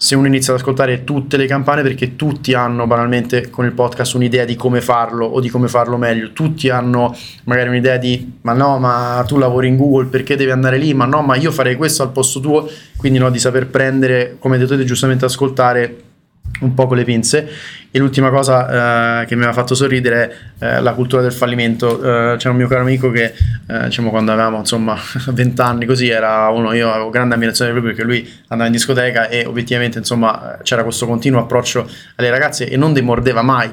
se uno inizia ad ascoltare tutte le campane perché tutti hanno banalmente con il podcast un'idea di come farlo o di come farlo meglio. Tutti hanno magari un'idea di ma no ma tu lavori in Google perché devi andare lì? Ma no ma io farei questo al posto tuo. Quindi no di saper prendere come detto te giustamente ascoltare un po' con le pinze. E l'ultima cosa eh, che mi aveva fatto sorridere è eh, la cultura del fallimento. Eh, c'era un mio caro amico che eh, diciamo quando avevamo insomma 20 anni così era uno io avevo grande ammirazione lui perché lui andava in discoteca e obiettivamente insomma c'era questo continuo approccio alle ragazze e non demordeva mai.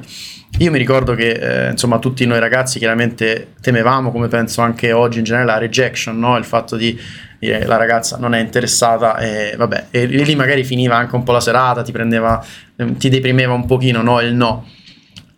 Io mi ricordo che eh, insomma tutti noi ragazzi chiaramente temevamo come penso anche oggi in generale la rejection no? il fatto di dire la ragazza non è interessata e vabbè e lì magari finiva anche un po' la serata ti prendeva ehm, ti deprimeva un pochino no il no.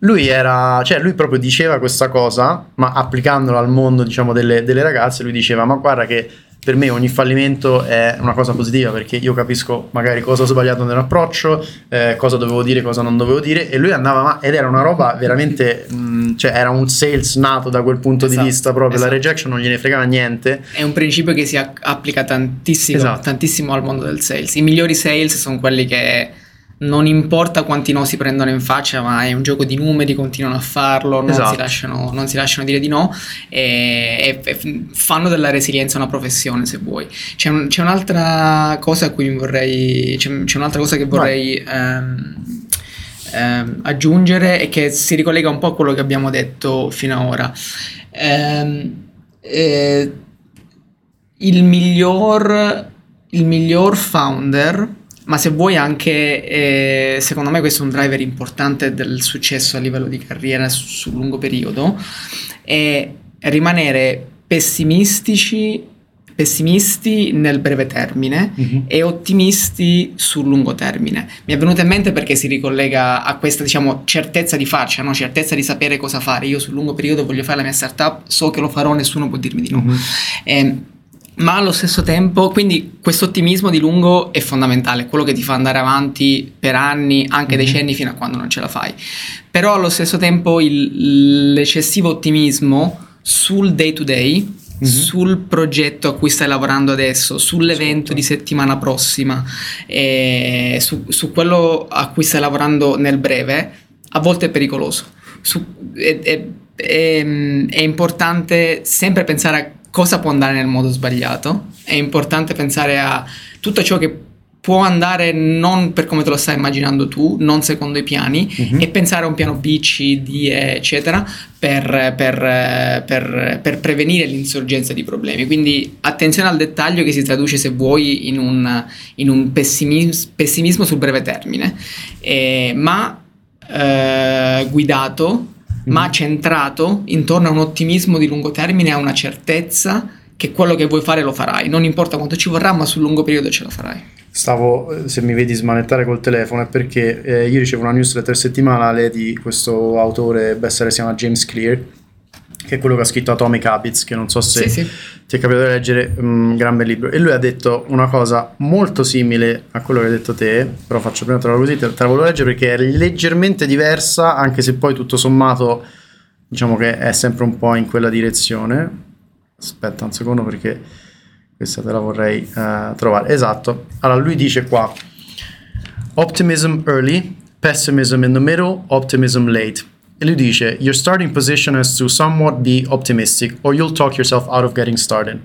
Lui era cioè lui proprio diceva questa cosa ma applicandola al mondo diciamo delle, delle ragazze lui diceva ma guarda che per me ogni fallimento è una cosa positiva perché io capisco magari cosa ho sbagliato nell'approccio, eh, cosa dovevo dire, cosa non dovevo dire e lui andava ma- ed era una roba veramente, mh, cioè era un sales nato da quel punto Esatto, di vista proprio, esatto. la rejection non gliene fregava niente. È un principio che si applica tantissimo, Esatto. tantissimo al mondo del sales. I migliori sales sono quelli che non importa quanti no si prendono in faccia, ma è un gioco di numeri, continuano a farlo, non, Esatto. si, lasciano, non si lasciano dire di no e, e- e fanno della resilienza una professione se vuoi. C'è, un- c'è un'altra cosa a cui vorrei, c'è, c'è un'altra cosa che vorrei ehm, ehm, aggiungere e che si ricollega un po' a quello che abbiamo detto fino ad ora. Ehm, eh, il miglior, il miglior founder, ma se vuoi anche, eh, secondo me questo è un driver importante del successo a livello di carriera su- sul lungo periodo, è rimanere pessimistici, pessimisti nel breve termine e ottimisti sul lungo termine. Mi è venuto in mente perché si ricollega a questa, diciamo, certezza di farcela, no? certezza di sapere cosa fare. Io sul lungo periodo voglio fare la mia startup, so che lo farò, nessuno può dirmi di no. Mhm. Eh, ma allo stesso tempo, quindi questo ottimismo di lungo è fondamentale, quello che ti fa andare avanti per anni, anche Mhm. decenni, fino a quando non ce la fai. Però allo stesso tempo il- l'eccessivo ottimismo sul day to day, Mhm. sul progetto a cui stai lavorando adesso, sull'evento Ascolto. di settimana prossima, e su, su quello a cui stai lavorando nel breve, a volte è pericoloso. Su- è, è- è- è importante sempre pensare a cosa può andare nel modo sbagliato, è importante pensare a tutto ciò che può andare non per come te lo stai immaginando tu, non secondo i piani, Mhm. e pensare a un piano B, C, D, E, eccetera, per, per- per- per prevenire l'insorgenza di problemi. Quindi attenzione al dettaglio che si traduce, se vuoi, in un, in un pessimis- pessimismo sul breve termine, Eh, ma eh, guidato, ma Mhm. centrato intorno a un ottimismo di lungo termine, a una certezza che quello che vuoi fare lo farai, non importa quanto ci vorrà, ma sul lungo periodo ce la farai. Stavo, eh, se mi vedi smanettare col telefono, è perché eh, io ricevo una newsletter settimanale di questo autore si chiama James Clear, che è quello che ha scritto Atomic Habits, che non so se Sì, sì. ti è capitato di leggere, un gran bel libro. E lui ha detto una cosa molto simile a quello che hai detto te, però faccio prima te la così, te, te la volevo leggere perché è leggermente diversa, anche se poi tutto sommato diciamo che è sempre un po' in quella direzione. Aspetta un secondo perché questa te la vorrei eh, trovare. Esatto. Allora lui dice qua optimism early, pessimism in the middle, optimism late. E dice your starting position has to somewhat be optimistic or you'll talk yourself out of getting started.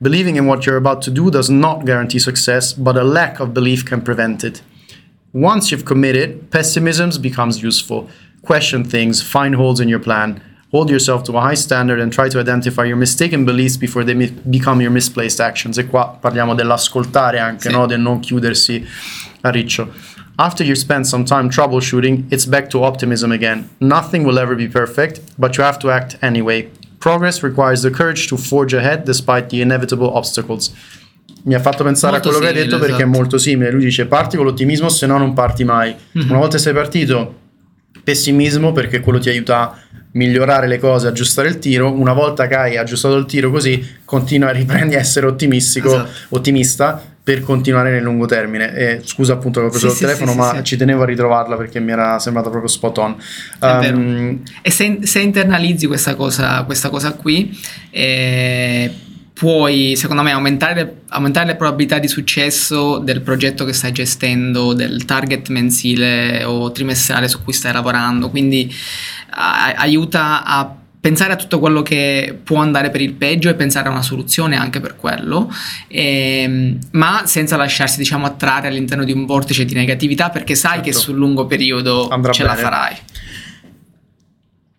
Believing in what you're about to do does not guarantee success, but a lack of belief can prevent it. Once you've committed, pessimism becomes useful. Question things, find holes in your plan, hold yourself to a high standard and try to identify your mistaken beliefs before they mi- become your misplaced actions. E qua parliamo dell'ascoltare anche, Sì. no? del non chiudersi a riccio. After you spend some time troubleshooting, it's back to optimism again. Nothing will ever be perfect, but you have to act anyway. Progress requires the courage to forge ahead despite the inevitable obstacles. Mi ha fatto pensare Molto a quello che hai simile, detto perché è esatto. molto simile. Lui dice parti con l'ottimismo, se no non parti mai. Mhm. Una volta sei partito, pessimismo perché quello ti aiuta a migliorare le cose, aggiustare il tiro. Una volta che hai aggiustato il tiro così, continua a riprendi a essere ottimistico, Esatto. ottimista per continuare nel lungo termine. E scusa appunto che ho preso Sì, il sì, telefono, sì, ma ci tenevo a ritrovarla perché mi era sembrata proprio spot on. È vero. Um, E se, se internalizzi questa cosa, questa cosa qui, eh, puoi, secondo me, aumentare le, aumentare le probabilità di successo del progetto che stai gestendo, del target mensile o trimestrale su cui stai lavorando. Quindi a- aiuta a pensare a tutto quello che può andare per il peggio e pensare a una soluzione anche per quello, ehm, ma senza lasciarsi diciamo attrarre all'interno di un vortice di negatività perché sai che Certo. sul lungo periodo Andrà ce la bene. farai.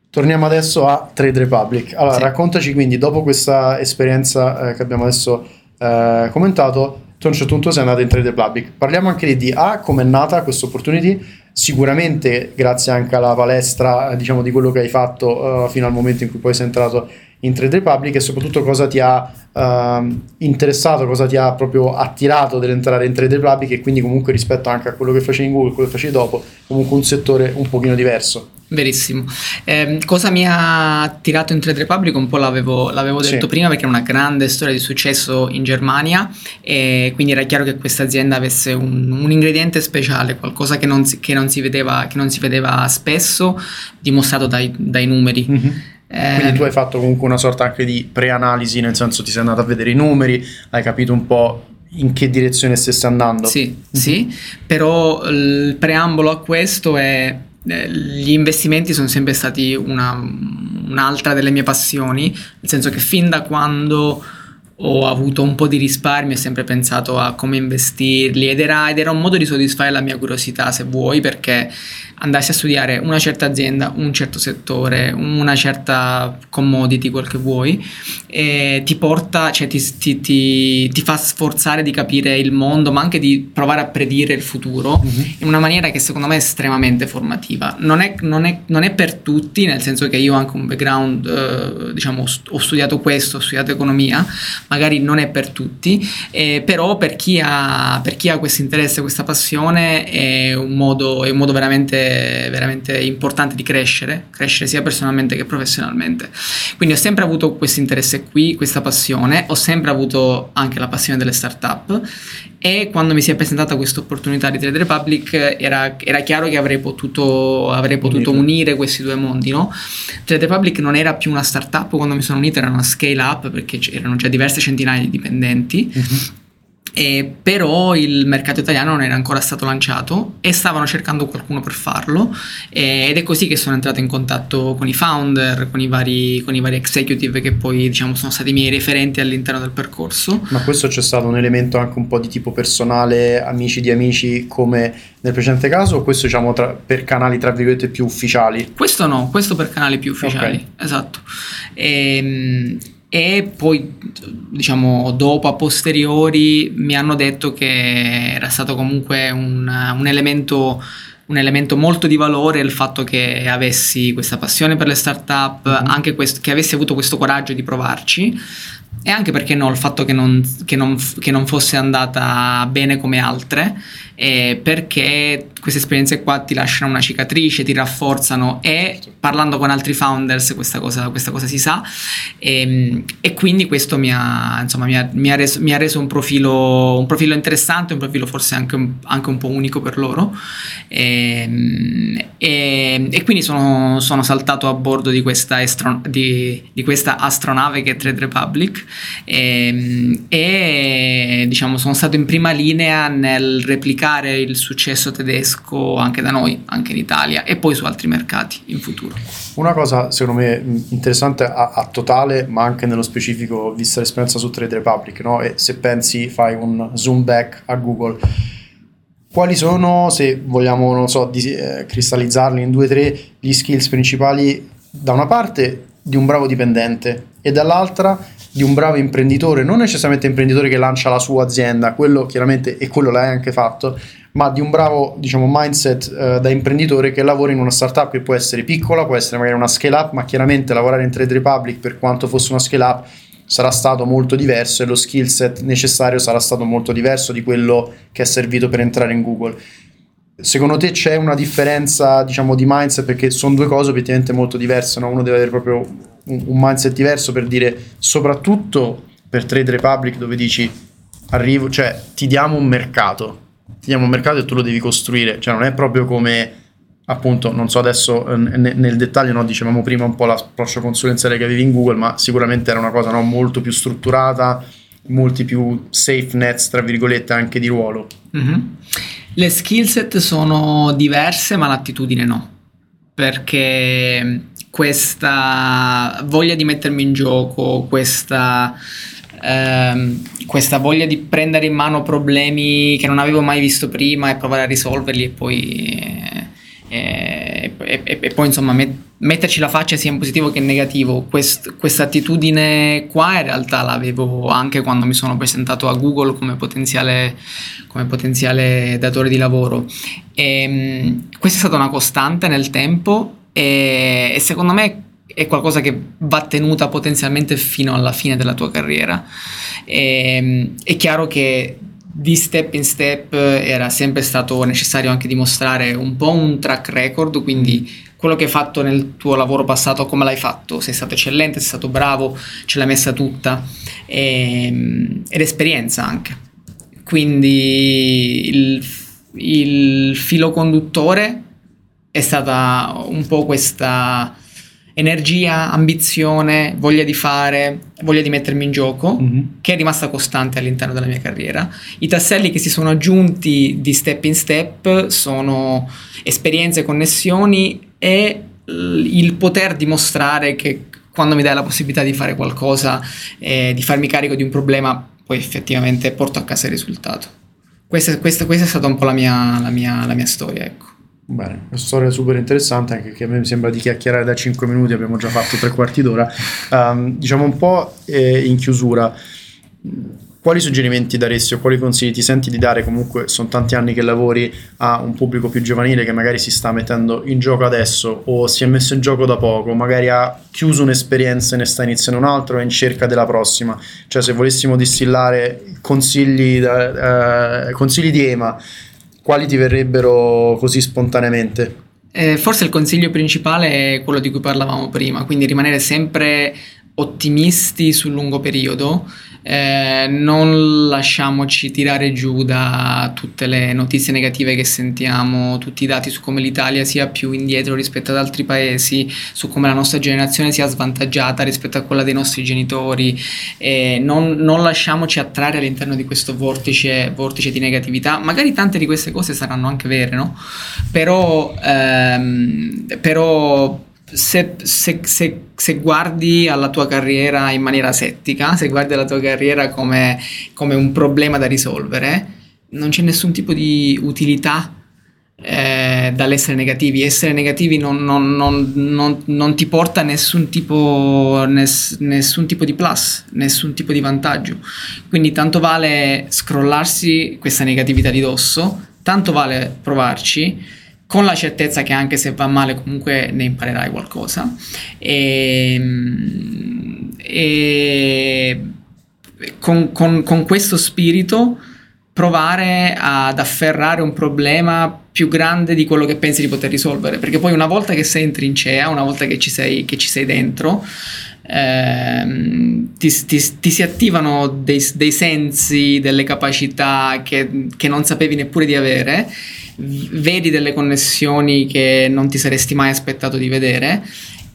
Torniamo adesso a Trade Republic. Allora, Sì. raccontaci quindi, dopo questa esperienza eh, che abbiamo adesso eh, commentato, tu a un certo punto sei andato in Trade Republic. Parliamo anche di A, come è nata questa opportunity, sicuramente grazie anche alla palestra, eh, diciamo, di quello che hai fatto eh, fino al momento in cui poi sei entrato in Trade Republic e soprattutto cosa ti ha ehm, interessato, cosa ti ha proprio attirato dell'entrare in Trade Republic e quindi comunque rispetto anche a quello che facevi in Google, quello che facevi dopo, comunque un settore un pochino diverso. Verissimo. Ehm, cosa mi ha attirato in Trade Republic? Un po' l'avevo, l'avevo Sì. detto prima perché è una grande storia di successo in Germania e quindi era chiaro che questa azienda avesse un, un ingrediente speciale, qualcosa che non si, che non si vedeva, che non si vedeva spesso, dimostrato dai, dai numeri. Eh, Quindi tu hai fatto comunque una sorta anche di preanalisi, nel senso ti sei andato a vedere i numeri, hai capito un po' in che direzione stesse andando. Sì, sì, però il preambolo a questo è eh, gli investimenti sono sempre stati una- un'altra delle mie passioni, nel senso che fin da quando ho avuto un po' di risparmio ho sempre pensato a come investirli ed era, ed era un modo di soddisfare la mia curiosità se vuoi perché andassi a studiare una certa azienda, un certo settore, una certa commodity, quel che vuoi, e ti porta, cioè ti, ti- ti- ti fa sforzare di capire il mondo, ma anche di provare a predire il futuro Mhm. in una maniera che secondo me è estremamente formativa. Non è, non è- non è per tutti, nel senso che io ho anche un background, eh, diciamo, ho studiato questo, ho studiato economia, magari non è per tutti, eh, però per chi, ha, per chi ha questo interesse, questa passione è un modo, è un modo veramente, veramente importante di crescere, crescere sia personalmente che professionalmente. Quindi ho sempre avuto questo interesse qui, questa passione, ho sempre avuto anche la passione delle start-up e quando mi si è presentata questa opportunità di Trade Republic era, era chiaro che avrei potuto, avrei potuto Unire. questi due mondi, no? Trade Republic non era più una startup quando mi sono unito, era una scale up perché c'erano già diverse centinaia di dipendenti. Mhm. E però il mercato italiano non era ancora stato lanciato e stavano cercando qualcuno per farlo ed è così che sono entrato in contatto con i founder, con i vari, con i vari executive che poi diciamo sono stati i miei referenti all'interno del percorso. Ma questo c'è stato un elemento anche un po' di tipo personale, amici di amici come nel precedente caso o questo diciamo tra, per canali tra virgolette più ufficiali? Questo no, questo per canali più ufficiali, okay. esatto. E, ehm, e poi diciamo dopo a posteriori mi hanno detto che era stato comunque un, un, elemento, un elemento molto di valore il fatto che avessi questa passione per le startup, mm-hmm. anche questo, che avessi avuto questo coraggio di provarci e anche perché no il fatto che non, che non, che non fosse andata bene come altre eh, perché queste esperienze qua ti lasciano una cicatrice, ti rafforzano e parlando con altri founders questa cosa, questa cosa si sa. E, ehm, e, quindi questo mi ha, insomma, mi ha, mi ha, reso, mi ha reso, un, profilo, un profilo interessante, un profilo forse anche un, anche un po' unico per loro. E, ehm, e, e quindi sono, sono, saltato a bordo di questa, estro, di, di questa astronave che è Trade Republic. Ehm, e, diciamo sono stato in prima linea nel replicare replicare il successo tedesco anche da noi, anche in Italia e poi su altri mercati in futuro. Una cosa secondo me interessante a, a totale, ma anche nello specifico, vista l'esperienza su Trade Republic, no? e se pensi fai un zoom back a Google, quali sono, se vogliamo, non so, di, eh, cristallizzarli in due o tre, gli skills principali da una parte di un bravo dipendente e dall'altra di un bravo imprenditore, non necessariamente imprenditore che lancia la sua azienda, quello chiaramente e quello l'hai anche fatto, ma di un bravo diciamo, mindset eh, da imprenditore che lavora in una startup che può essere piccola, può essere magari una scale up, ma chiaramente lavorare in Trade Republic per quanto fosse una scale up sarà stato molto diverso e lo skill set necessario sarà stato molto diverso di quello che è servito per entrare in Google. Secondo te c'è una differenza diciamo, di mindset? Perché sono due cose obiettivamente molto diverse, no? uno deve avere proprio un, un mindset diverso per dire, soprattutto per Trade Republic dove dici arrivo, cioè ti diamo un mercato, ti diamo un mercato e tu lo devi costruire, cioè non è proprio come appunto, non so adesso n- nel dettaglio, no, dicevamo prima un po' l'approccio consulenziale che avevi in Google, ma sicuramente era una cosa no, molto più strutturata, molti più safe nets, tra virgolette, anche di ruolo. Mm-hmm. Le skill set sono diverse, ma l'attitudine no, perché questa voglia di mettermi in gioco, questa, ehm, questa voglia di prendere in mano problemi che non avevo mai visto prima e provare a risolverli e poi, eh, e, e, e poi insomma met, metterci la faccia sia in positivo che in negativo. Questa attitudine qua in realtà l'avevo anche quando mi sono presentato a Google come potenziale, come potenziale datore di lavoro. E, ehm, questa è stata una costante nel tempo e, e secondo me è qualcosa che va tenuta potenzialmente fino alla fine della tua carriera. E, è chiaro che di step in step era sempre stato necessario anche dimostrare un po' un track record, quindi quello che hai fatto nel tuo lavoro passato, come l'hai fatto, sei stato eccellente, sei stato bravo, ce l'hai messa tutta e, ed esperienza anche. Quindi il, il filo conduttore è stata un po' questa energia, ambizione, voglia di fare, voglia di mettermi in gioco, mm-hmm. che è rimasta costante all'interno della mia carriera. I tasselli che si sono aggiunti di step in step sono esperienze, connessioni e il poter dimostrare che quando mi dai la possibilità di fare qualcosa, eh, di farmi carico di un problema, poi effettivamente porto a casa il risultato. Questa, questa, questa è stata un po' la mia, la mia, la mia storia, ecco. Bene, una storia super interessante anche che a me mi sembra di chiacchierare da 5 minuti, abbiamo già fatto tre quarti d'ora. Um, diciamo un po' eh, in chiusura, quali suggerimenti daresti o quali consigli ti senti di dare? Comunque sono tanti anni che lavori a un pubblico più giovanile che magari si sta mettendo in gioco adesso o si è messo in gioco da poco, magari ha chiuso un'esperienza e ne sta iniziando un'altra o è in cerca della prossima. Cioè se volessimo distillare consigli, uh, consigli di EMA quali ti verrebbero così spontaneamente? Eh, forse il consiglio principale è quello di cui parlavamo prima, quindi rimanere sempre ottimisti sul lungo periodo, eh, non lasciamoci tirare giù da tutte le notizie negative che sentiamo, tutti i dati su come l'Italia sia più indietro rispetto ad altri paesi, su come la nostra generazione sia svantaggiata rispetto a quella dei nostri genitori. Eh, non, non, lasciamoci attrarre all'interno di questo vortice, vortice, di negatività. Magari tante di queste cose saranno anche vere, no? Però, ehm, però se, se, se, se, guardi alla tua carriera in maniera settica, se guardi alla tua carriera come, come un problema da risolvere, non c'è nessun tipo di utilità eh, dall'essere negativi. Essere negativi non, non, non, non ti porta nessun tipo, ness, nessun tipo di plus, nessun tipo di vantaggio. Quindi tanto vale scrollarsi questa negatività di dosso, tanto vale provarci con la certezza che anche se va male comunque ne imparerai qualcosa. E, e con, con, con questo spirito provare ad afferrare un problema più grande di quello che pensi di poter risolvere, perché poi una volta che sei in trincea, una volta che ci sei, che ci sei dentro, ehm, ti, ti, ti, si attivano dei, dei, sensi, delle capacità che, che non sapevi neppure di avere vedi delle connessioni che non ti saresti mai aspettato di vedere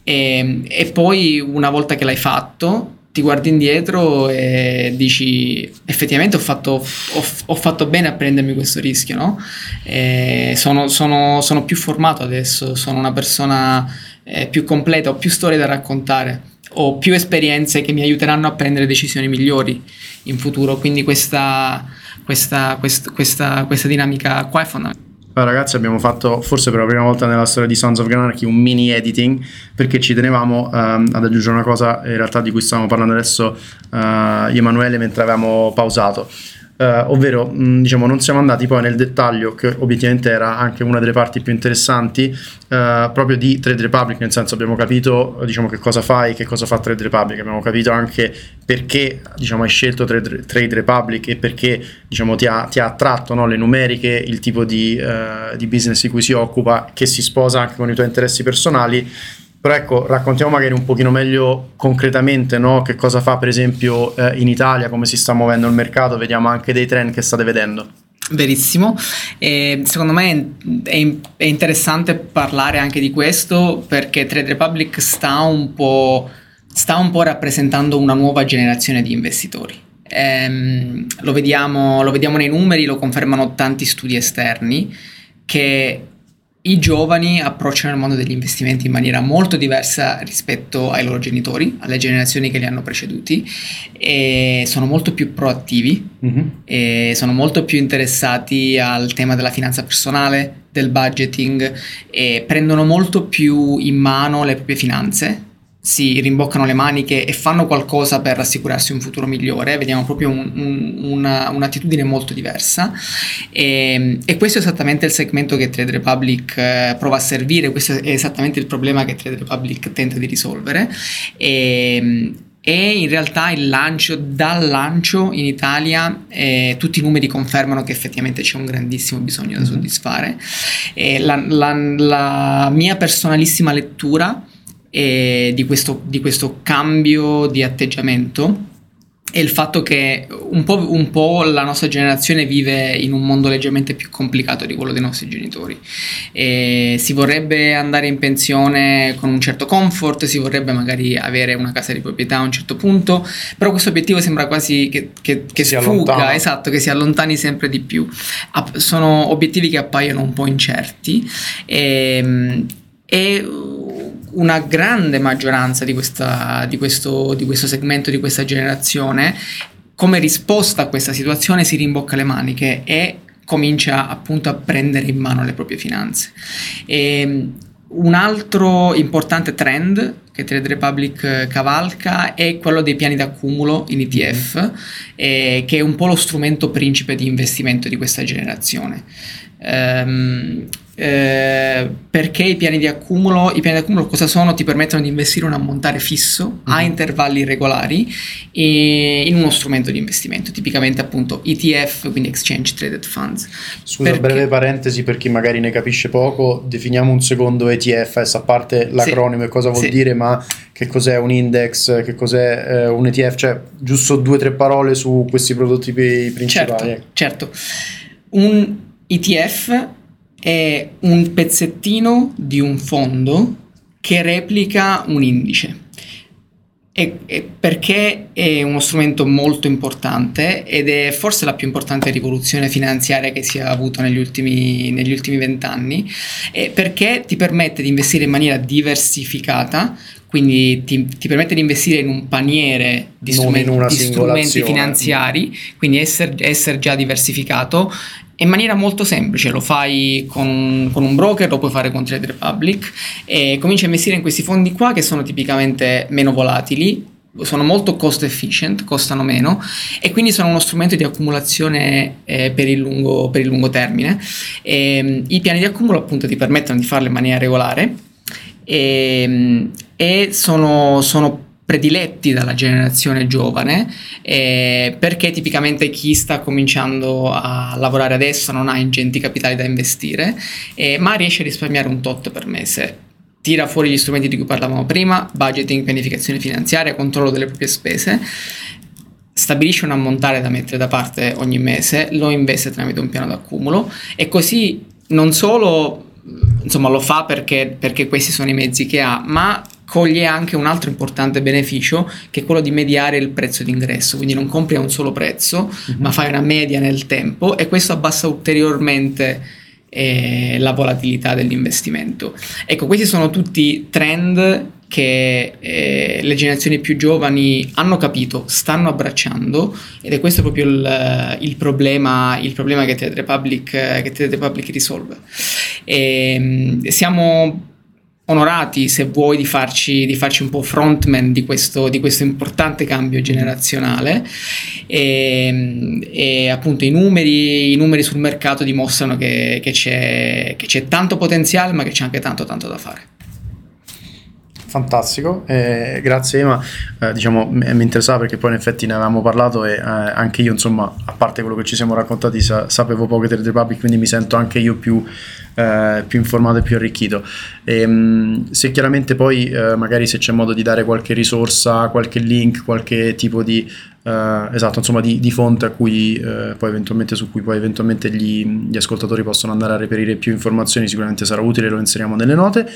e, e poi una volta che l'hai fatto ti guardi indietro e dici effettivamente ho fatto, ho, ho fatto bene a prendermi questo rischio, no? Sono, sono, sono, più formato adesso, sono una persona eh, più completa, ho più storie da raccontare, ho più esperienze che mi aiuteranno a prendere decisioni migliori in futuro, quindi questa, questa, questa, questa, questa dinamica qua è fondamentale. Allora, ragazzi, abbiamo fatto forse per la prima volta nella storia di Sons of Granarchy un mini editing perché ci tenevamo um, ad aggiungere una cosa in realtà di cui stavamo parlando adesso uh, Emanuele mentre avevamo pausato. Uh, ovvero mh, diciamo non siamo andati poi nel dettaglio che obiettivamente era anche una delle parti più interessanti uh, proprio di Trade Republic nel senso abbiamo capito diciamo che cosa fai che cosa fa Trade Republic abbiamo capito anche perché diciamo hai scelto Trade, Trade Republic e perché diciamo ti ha, ti ha attratto no, le numeriche il tipo di, uh, di business di cui si occupa che si sposa anche con i tuoi interessi personali però ecco, raccontiamo magari un pochino meglio concretamente no? che cosa fa per esempio eh, in Italia, come si sta muovendo il mercato, vediamo anche dei trend che state vedendo. Verissimo, e secondo me è, è, interessante parlare anche di questo perché Trade Republic sta un po', sta un po rappresentando una nuova generazione di investitori. Ehm, lo, vediamo, lo vediamo nei numeri, lo confermano tanti studi esterni che i giovani approcciano il mondo degli investimenti in maniera molto diversa rispetto ai loro genitori, alle generazioni che li hanno preceduti e sono molto più proattivi mm-hmm. e sono molto più interessati al tema della finanza personale, del budgeting e prendono molto più in mano le proprie finanze si rimboccano le maniche e fanno qualcosa per assicurarsi un futuro migliore, vediamo proprio un, un, una, un'attitudine molto diversa e, e, questo è esattamente il segmento che Trade Republic eh, prova a servire, questo è esattamente il problema che Trade Republic tenta di risolvere e, e in realtà il lancio, dal lancio in Italia eh, tutti i numeri confermano che effettivamente c'è un grandissimo bisogno da mm-hmm. soddisfare. La, la, la mia personalissima lettura di questo, di questo cambio di atteggiamento e il fatto che un po', un po', la nostra generazione vive in un mondo leggermente più complicato di quello dei nostri genitori. E si vorrebbe andare in pensione con un certo comfort, si vorrebbe magari avere una casa di proprietà a un certo punto, però questo obiettivo sembra quasi che, che, che sfugga, esatto, che si allontani sempre di più. Sono obiettivi che appaiono un po' incerti e, e una grande maggioranza di, questa, di, questo, di questo segmento, di questa generazione, come risposta a questa situazione si rimbocca le maniche e comincia appunto a prendere in mano le proprie finanze. E ehm, un altro importante trend che Trade Republic cavalca è quello dei piani d'accumulo in ETF, eh, che è un po' lo strumento principe di investimento di questa generazione. Um, eh, perché i piani di accumulo, i piani di accumulo cosa sono? Ti permettono di investire un ammontare fisso mm-hmm. a mhm. intervalli regolari in uno strumento di investimento, tipicamente appunto ETF, quindi Exchange Traded Funds. Scusa, perché... breve parentesi per chi magari ne capisce poco, definiamo un secondo ETF, a parte l'acronimo sì, e cosa vuol sì. dire, ma che cos'è un index, che cos'è eh, un ETF, cioè giusto due o tre parole su questi prodotti principali. Certo, certo. Un ETF è un pezzettino di un fondo che replica un indice. E, e perché è uno strumento molto importante ed è forse la più importante rivoluzione finanziaria che si è avuta negli ultimi, vent'anni, perché ti permette di investire in maniera diversificata quindi ti, ti, permette di investire in un paniere di, strumenti, di strumenti finanziari, quindi essere, essere, già diversificato in maniera molto semplice, lo fai con, con, un broker, lo puoi fare con Trade Republic e cominci a investire in questi fondi qua che sono tipicamente meno volatili, sono molto cost efficient, costano meno e quindi sono uno strumento di accumulazione eh, per, il lungo, per, il lungo, termine. E, ehm, I piani di accumulo appunto ti permettono di farlo in maniera regolare e, ehm, e sono, sono, prediletti dalla generazione giovane eh, perché tipicamente chi sta cominciando a lavorare adesso non ha ingenti capitali da investire eh, ma riesce a risparmiare un tot per mese. Tira fuori gli strumenti di cui parlavamo prima budgeting, pianificazione finanziaria, controllo delle proprie spese stabilisce un ammontare da mettere da parte ogni mese, lo investe tramite un piano d'accumulo e così non solo insomma lo fa perché, perché questi sono i mezzi che ha, ma coglie anche un altro importante beneficio che è quello di mediare il prezzo d'ingresso, quindi non compri a un solo prezzo, mm-hmm. ma fai una media nel tempo e questo abbassa ulteriormente eh, la volatilità dell'investimento. Ecco, questi sono tutti trend che eh, le generazioni più giovani hanno capito, stanno abbracciando ed è questo proprio il, il, problema, il problema, che Trade Republic, che Trade Republic risolve. E, ehm, siamo onorati, se vuoi, di farci, di farci un po' frontman di questo, di questo importante cambio generazionale. E, ehm, e appunto i numeri, i numeri, sul mercato dimostrano che, che, c'è, che c'è tanto potenziale ma che c'è anche tanto tanto da fare fantastico, eh, grazie Ema, eh, diciamo mi interessava perché poi in effetti ne avevamo parlato e eh, anche io insomma, a parte quello che ci siamo raccontati, sa- sapevo poco di Trade Republic, quindi mi sento anche io più, eh, più informato e più arricchito. E, ehm, se chiaramente poi eh, magari se c'è modo di dare qualche risorsa, qualche link, qualche tipo di Uh, esatto, insomma, di, di fonte a cui uh, su cui poi eventualmente gli, gli, ascoltatori possono andare a reperire più informazioni, sicuramente sarà utile, lo inseriamo nelle note.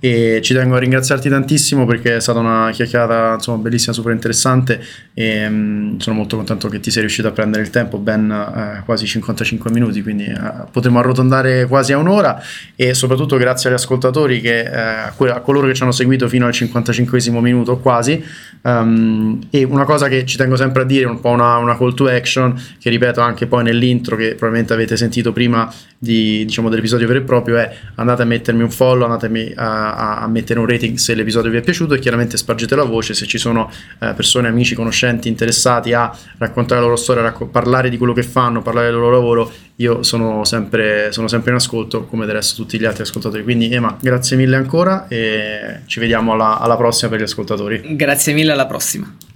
E ci tengo a ringraziarti tantissimo perché è stata una chiacchierata insomma bellissima, super interessante e um, sono molto contento che ti sei riuscito a prendere il tempo, ben uh, quasi 55 minuti, quindi potremo arrotondare quasi a un'ora e soprattutto grazie agli ascoltatori che, a, a, coloro che ci hanno seguito fino al 55 minuto quasi. Um, e una cosa che ci tengo sempre sempre a dire un po' una, una, call to action che ripeto anche poi nell'intro che probabilmente avete sentito prima di, diciamo, dell'episodio vero e proprio è andate a mettermi un follow, andate a, a, mettere un rating se l'episodio vi è piaciuto e chiaramente spargete la voce se ci sono eh, persone, amici, conoscenti interessati a raccontare la loro storia, racco- parlare di quello che fanno, parlare del loro lavoro, io sono sempre, sono sempre in ascolto come del resto tutti gli altri ascoltatori. Quindi Ema, grazie mille ancora e ci vediamo alla, alla prossima per gli ascoltatori. Grazie mille, alla prossima.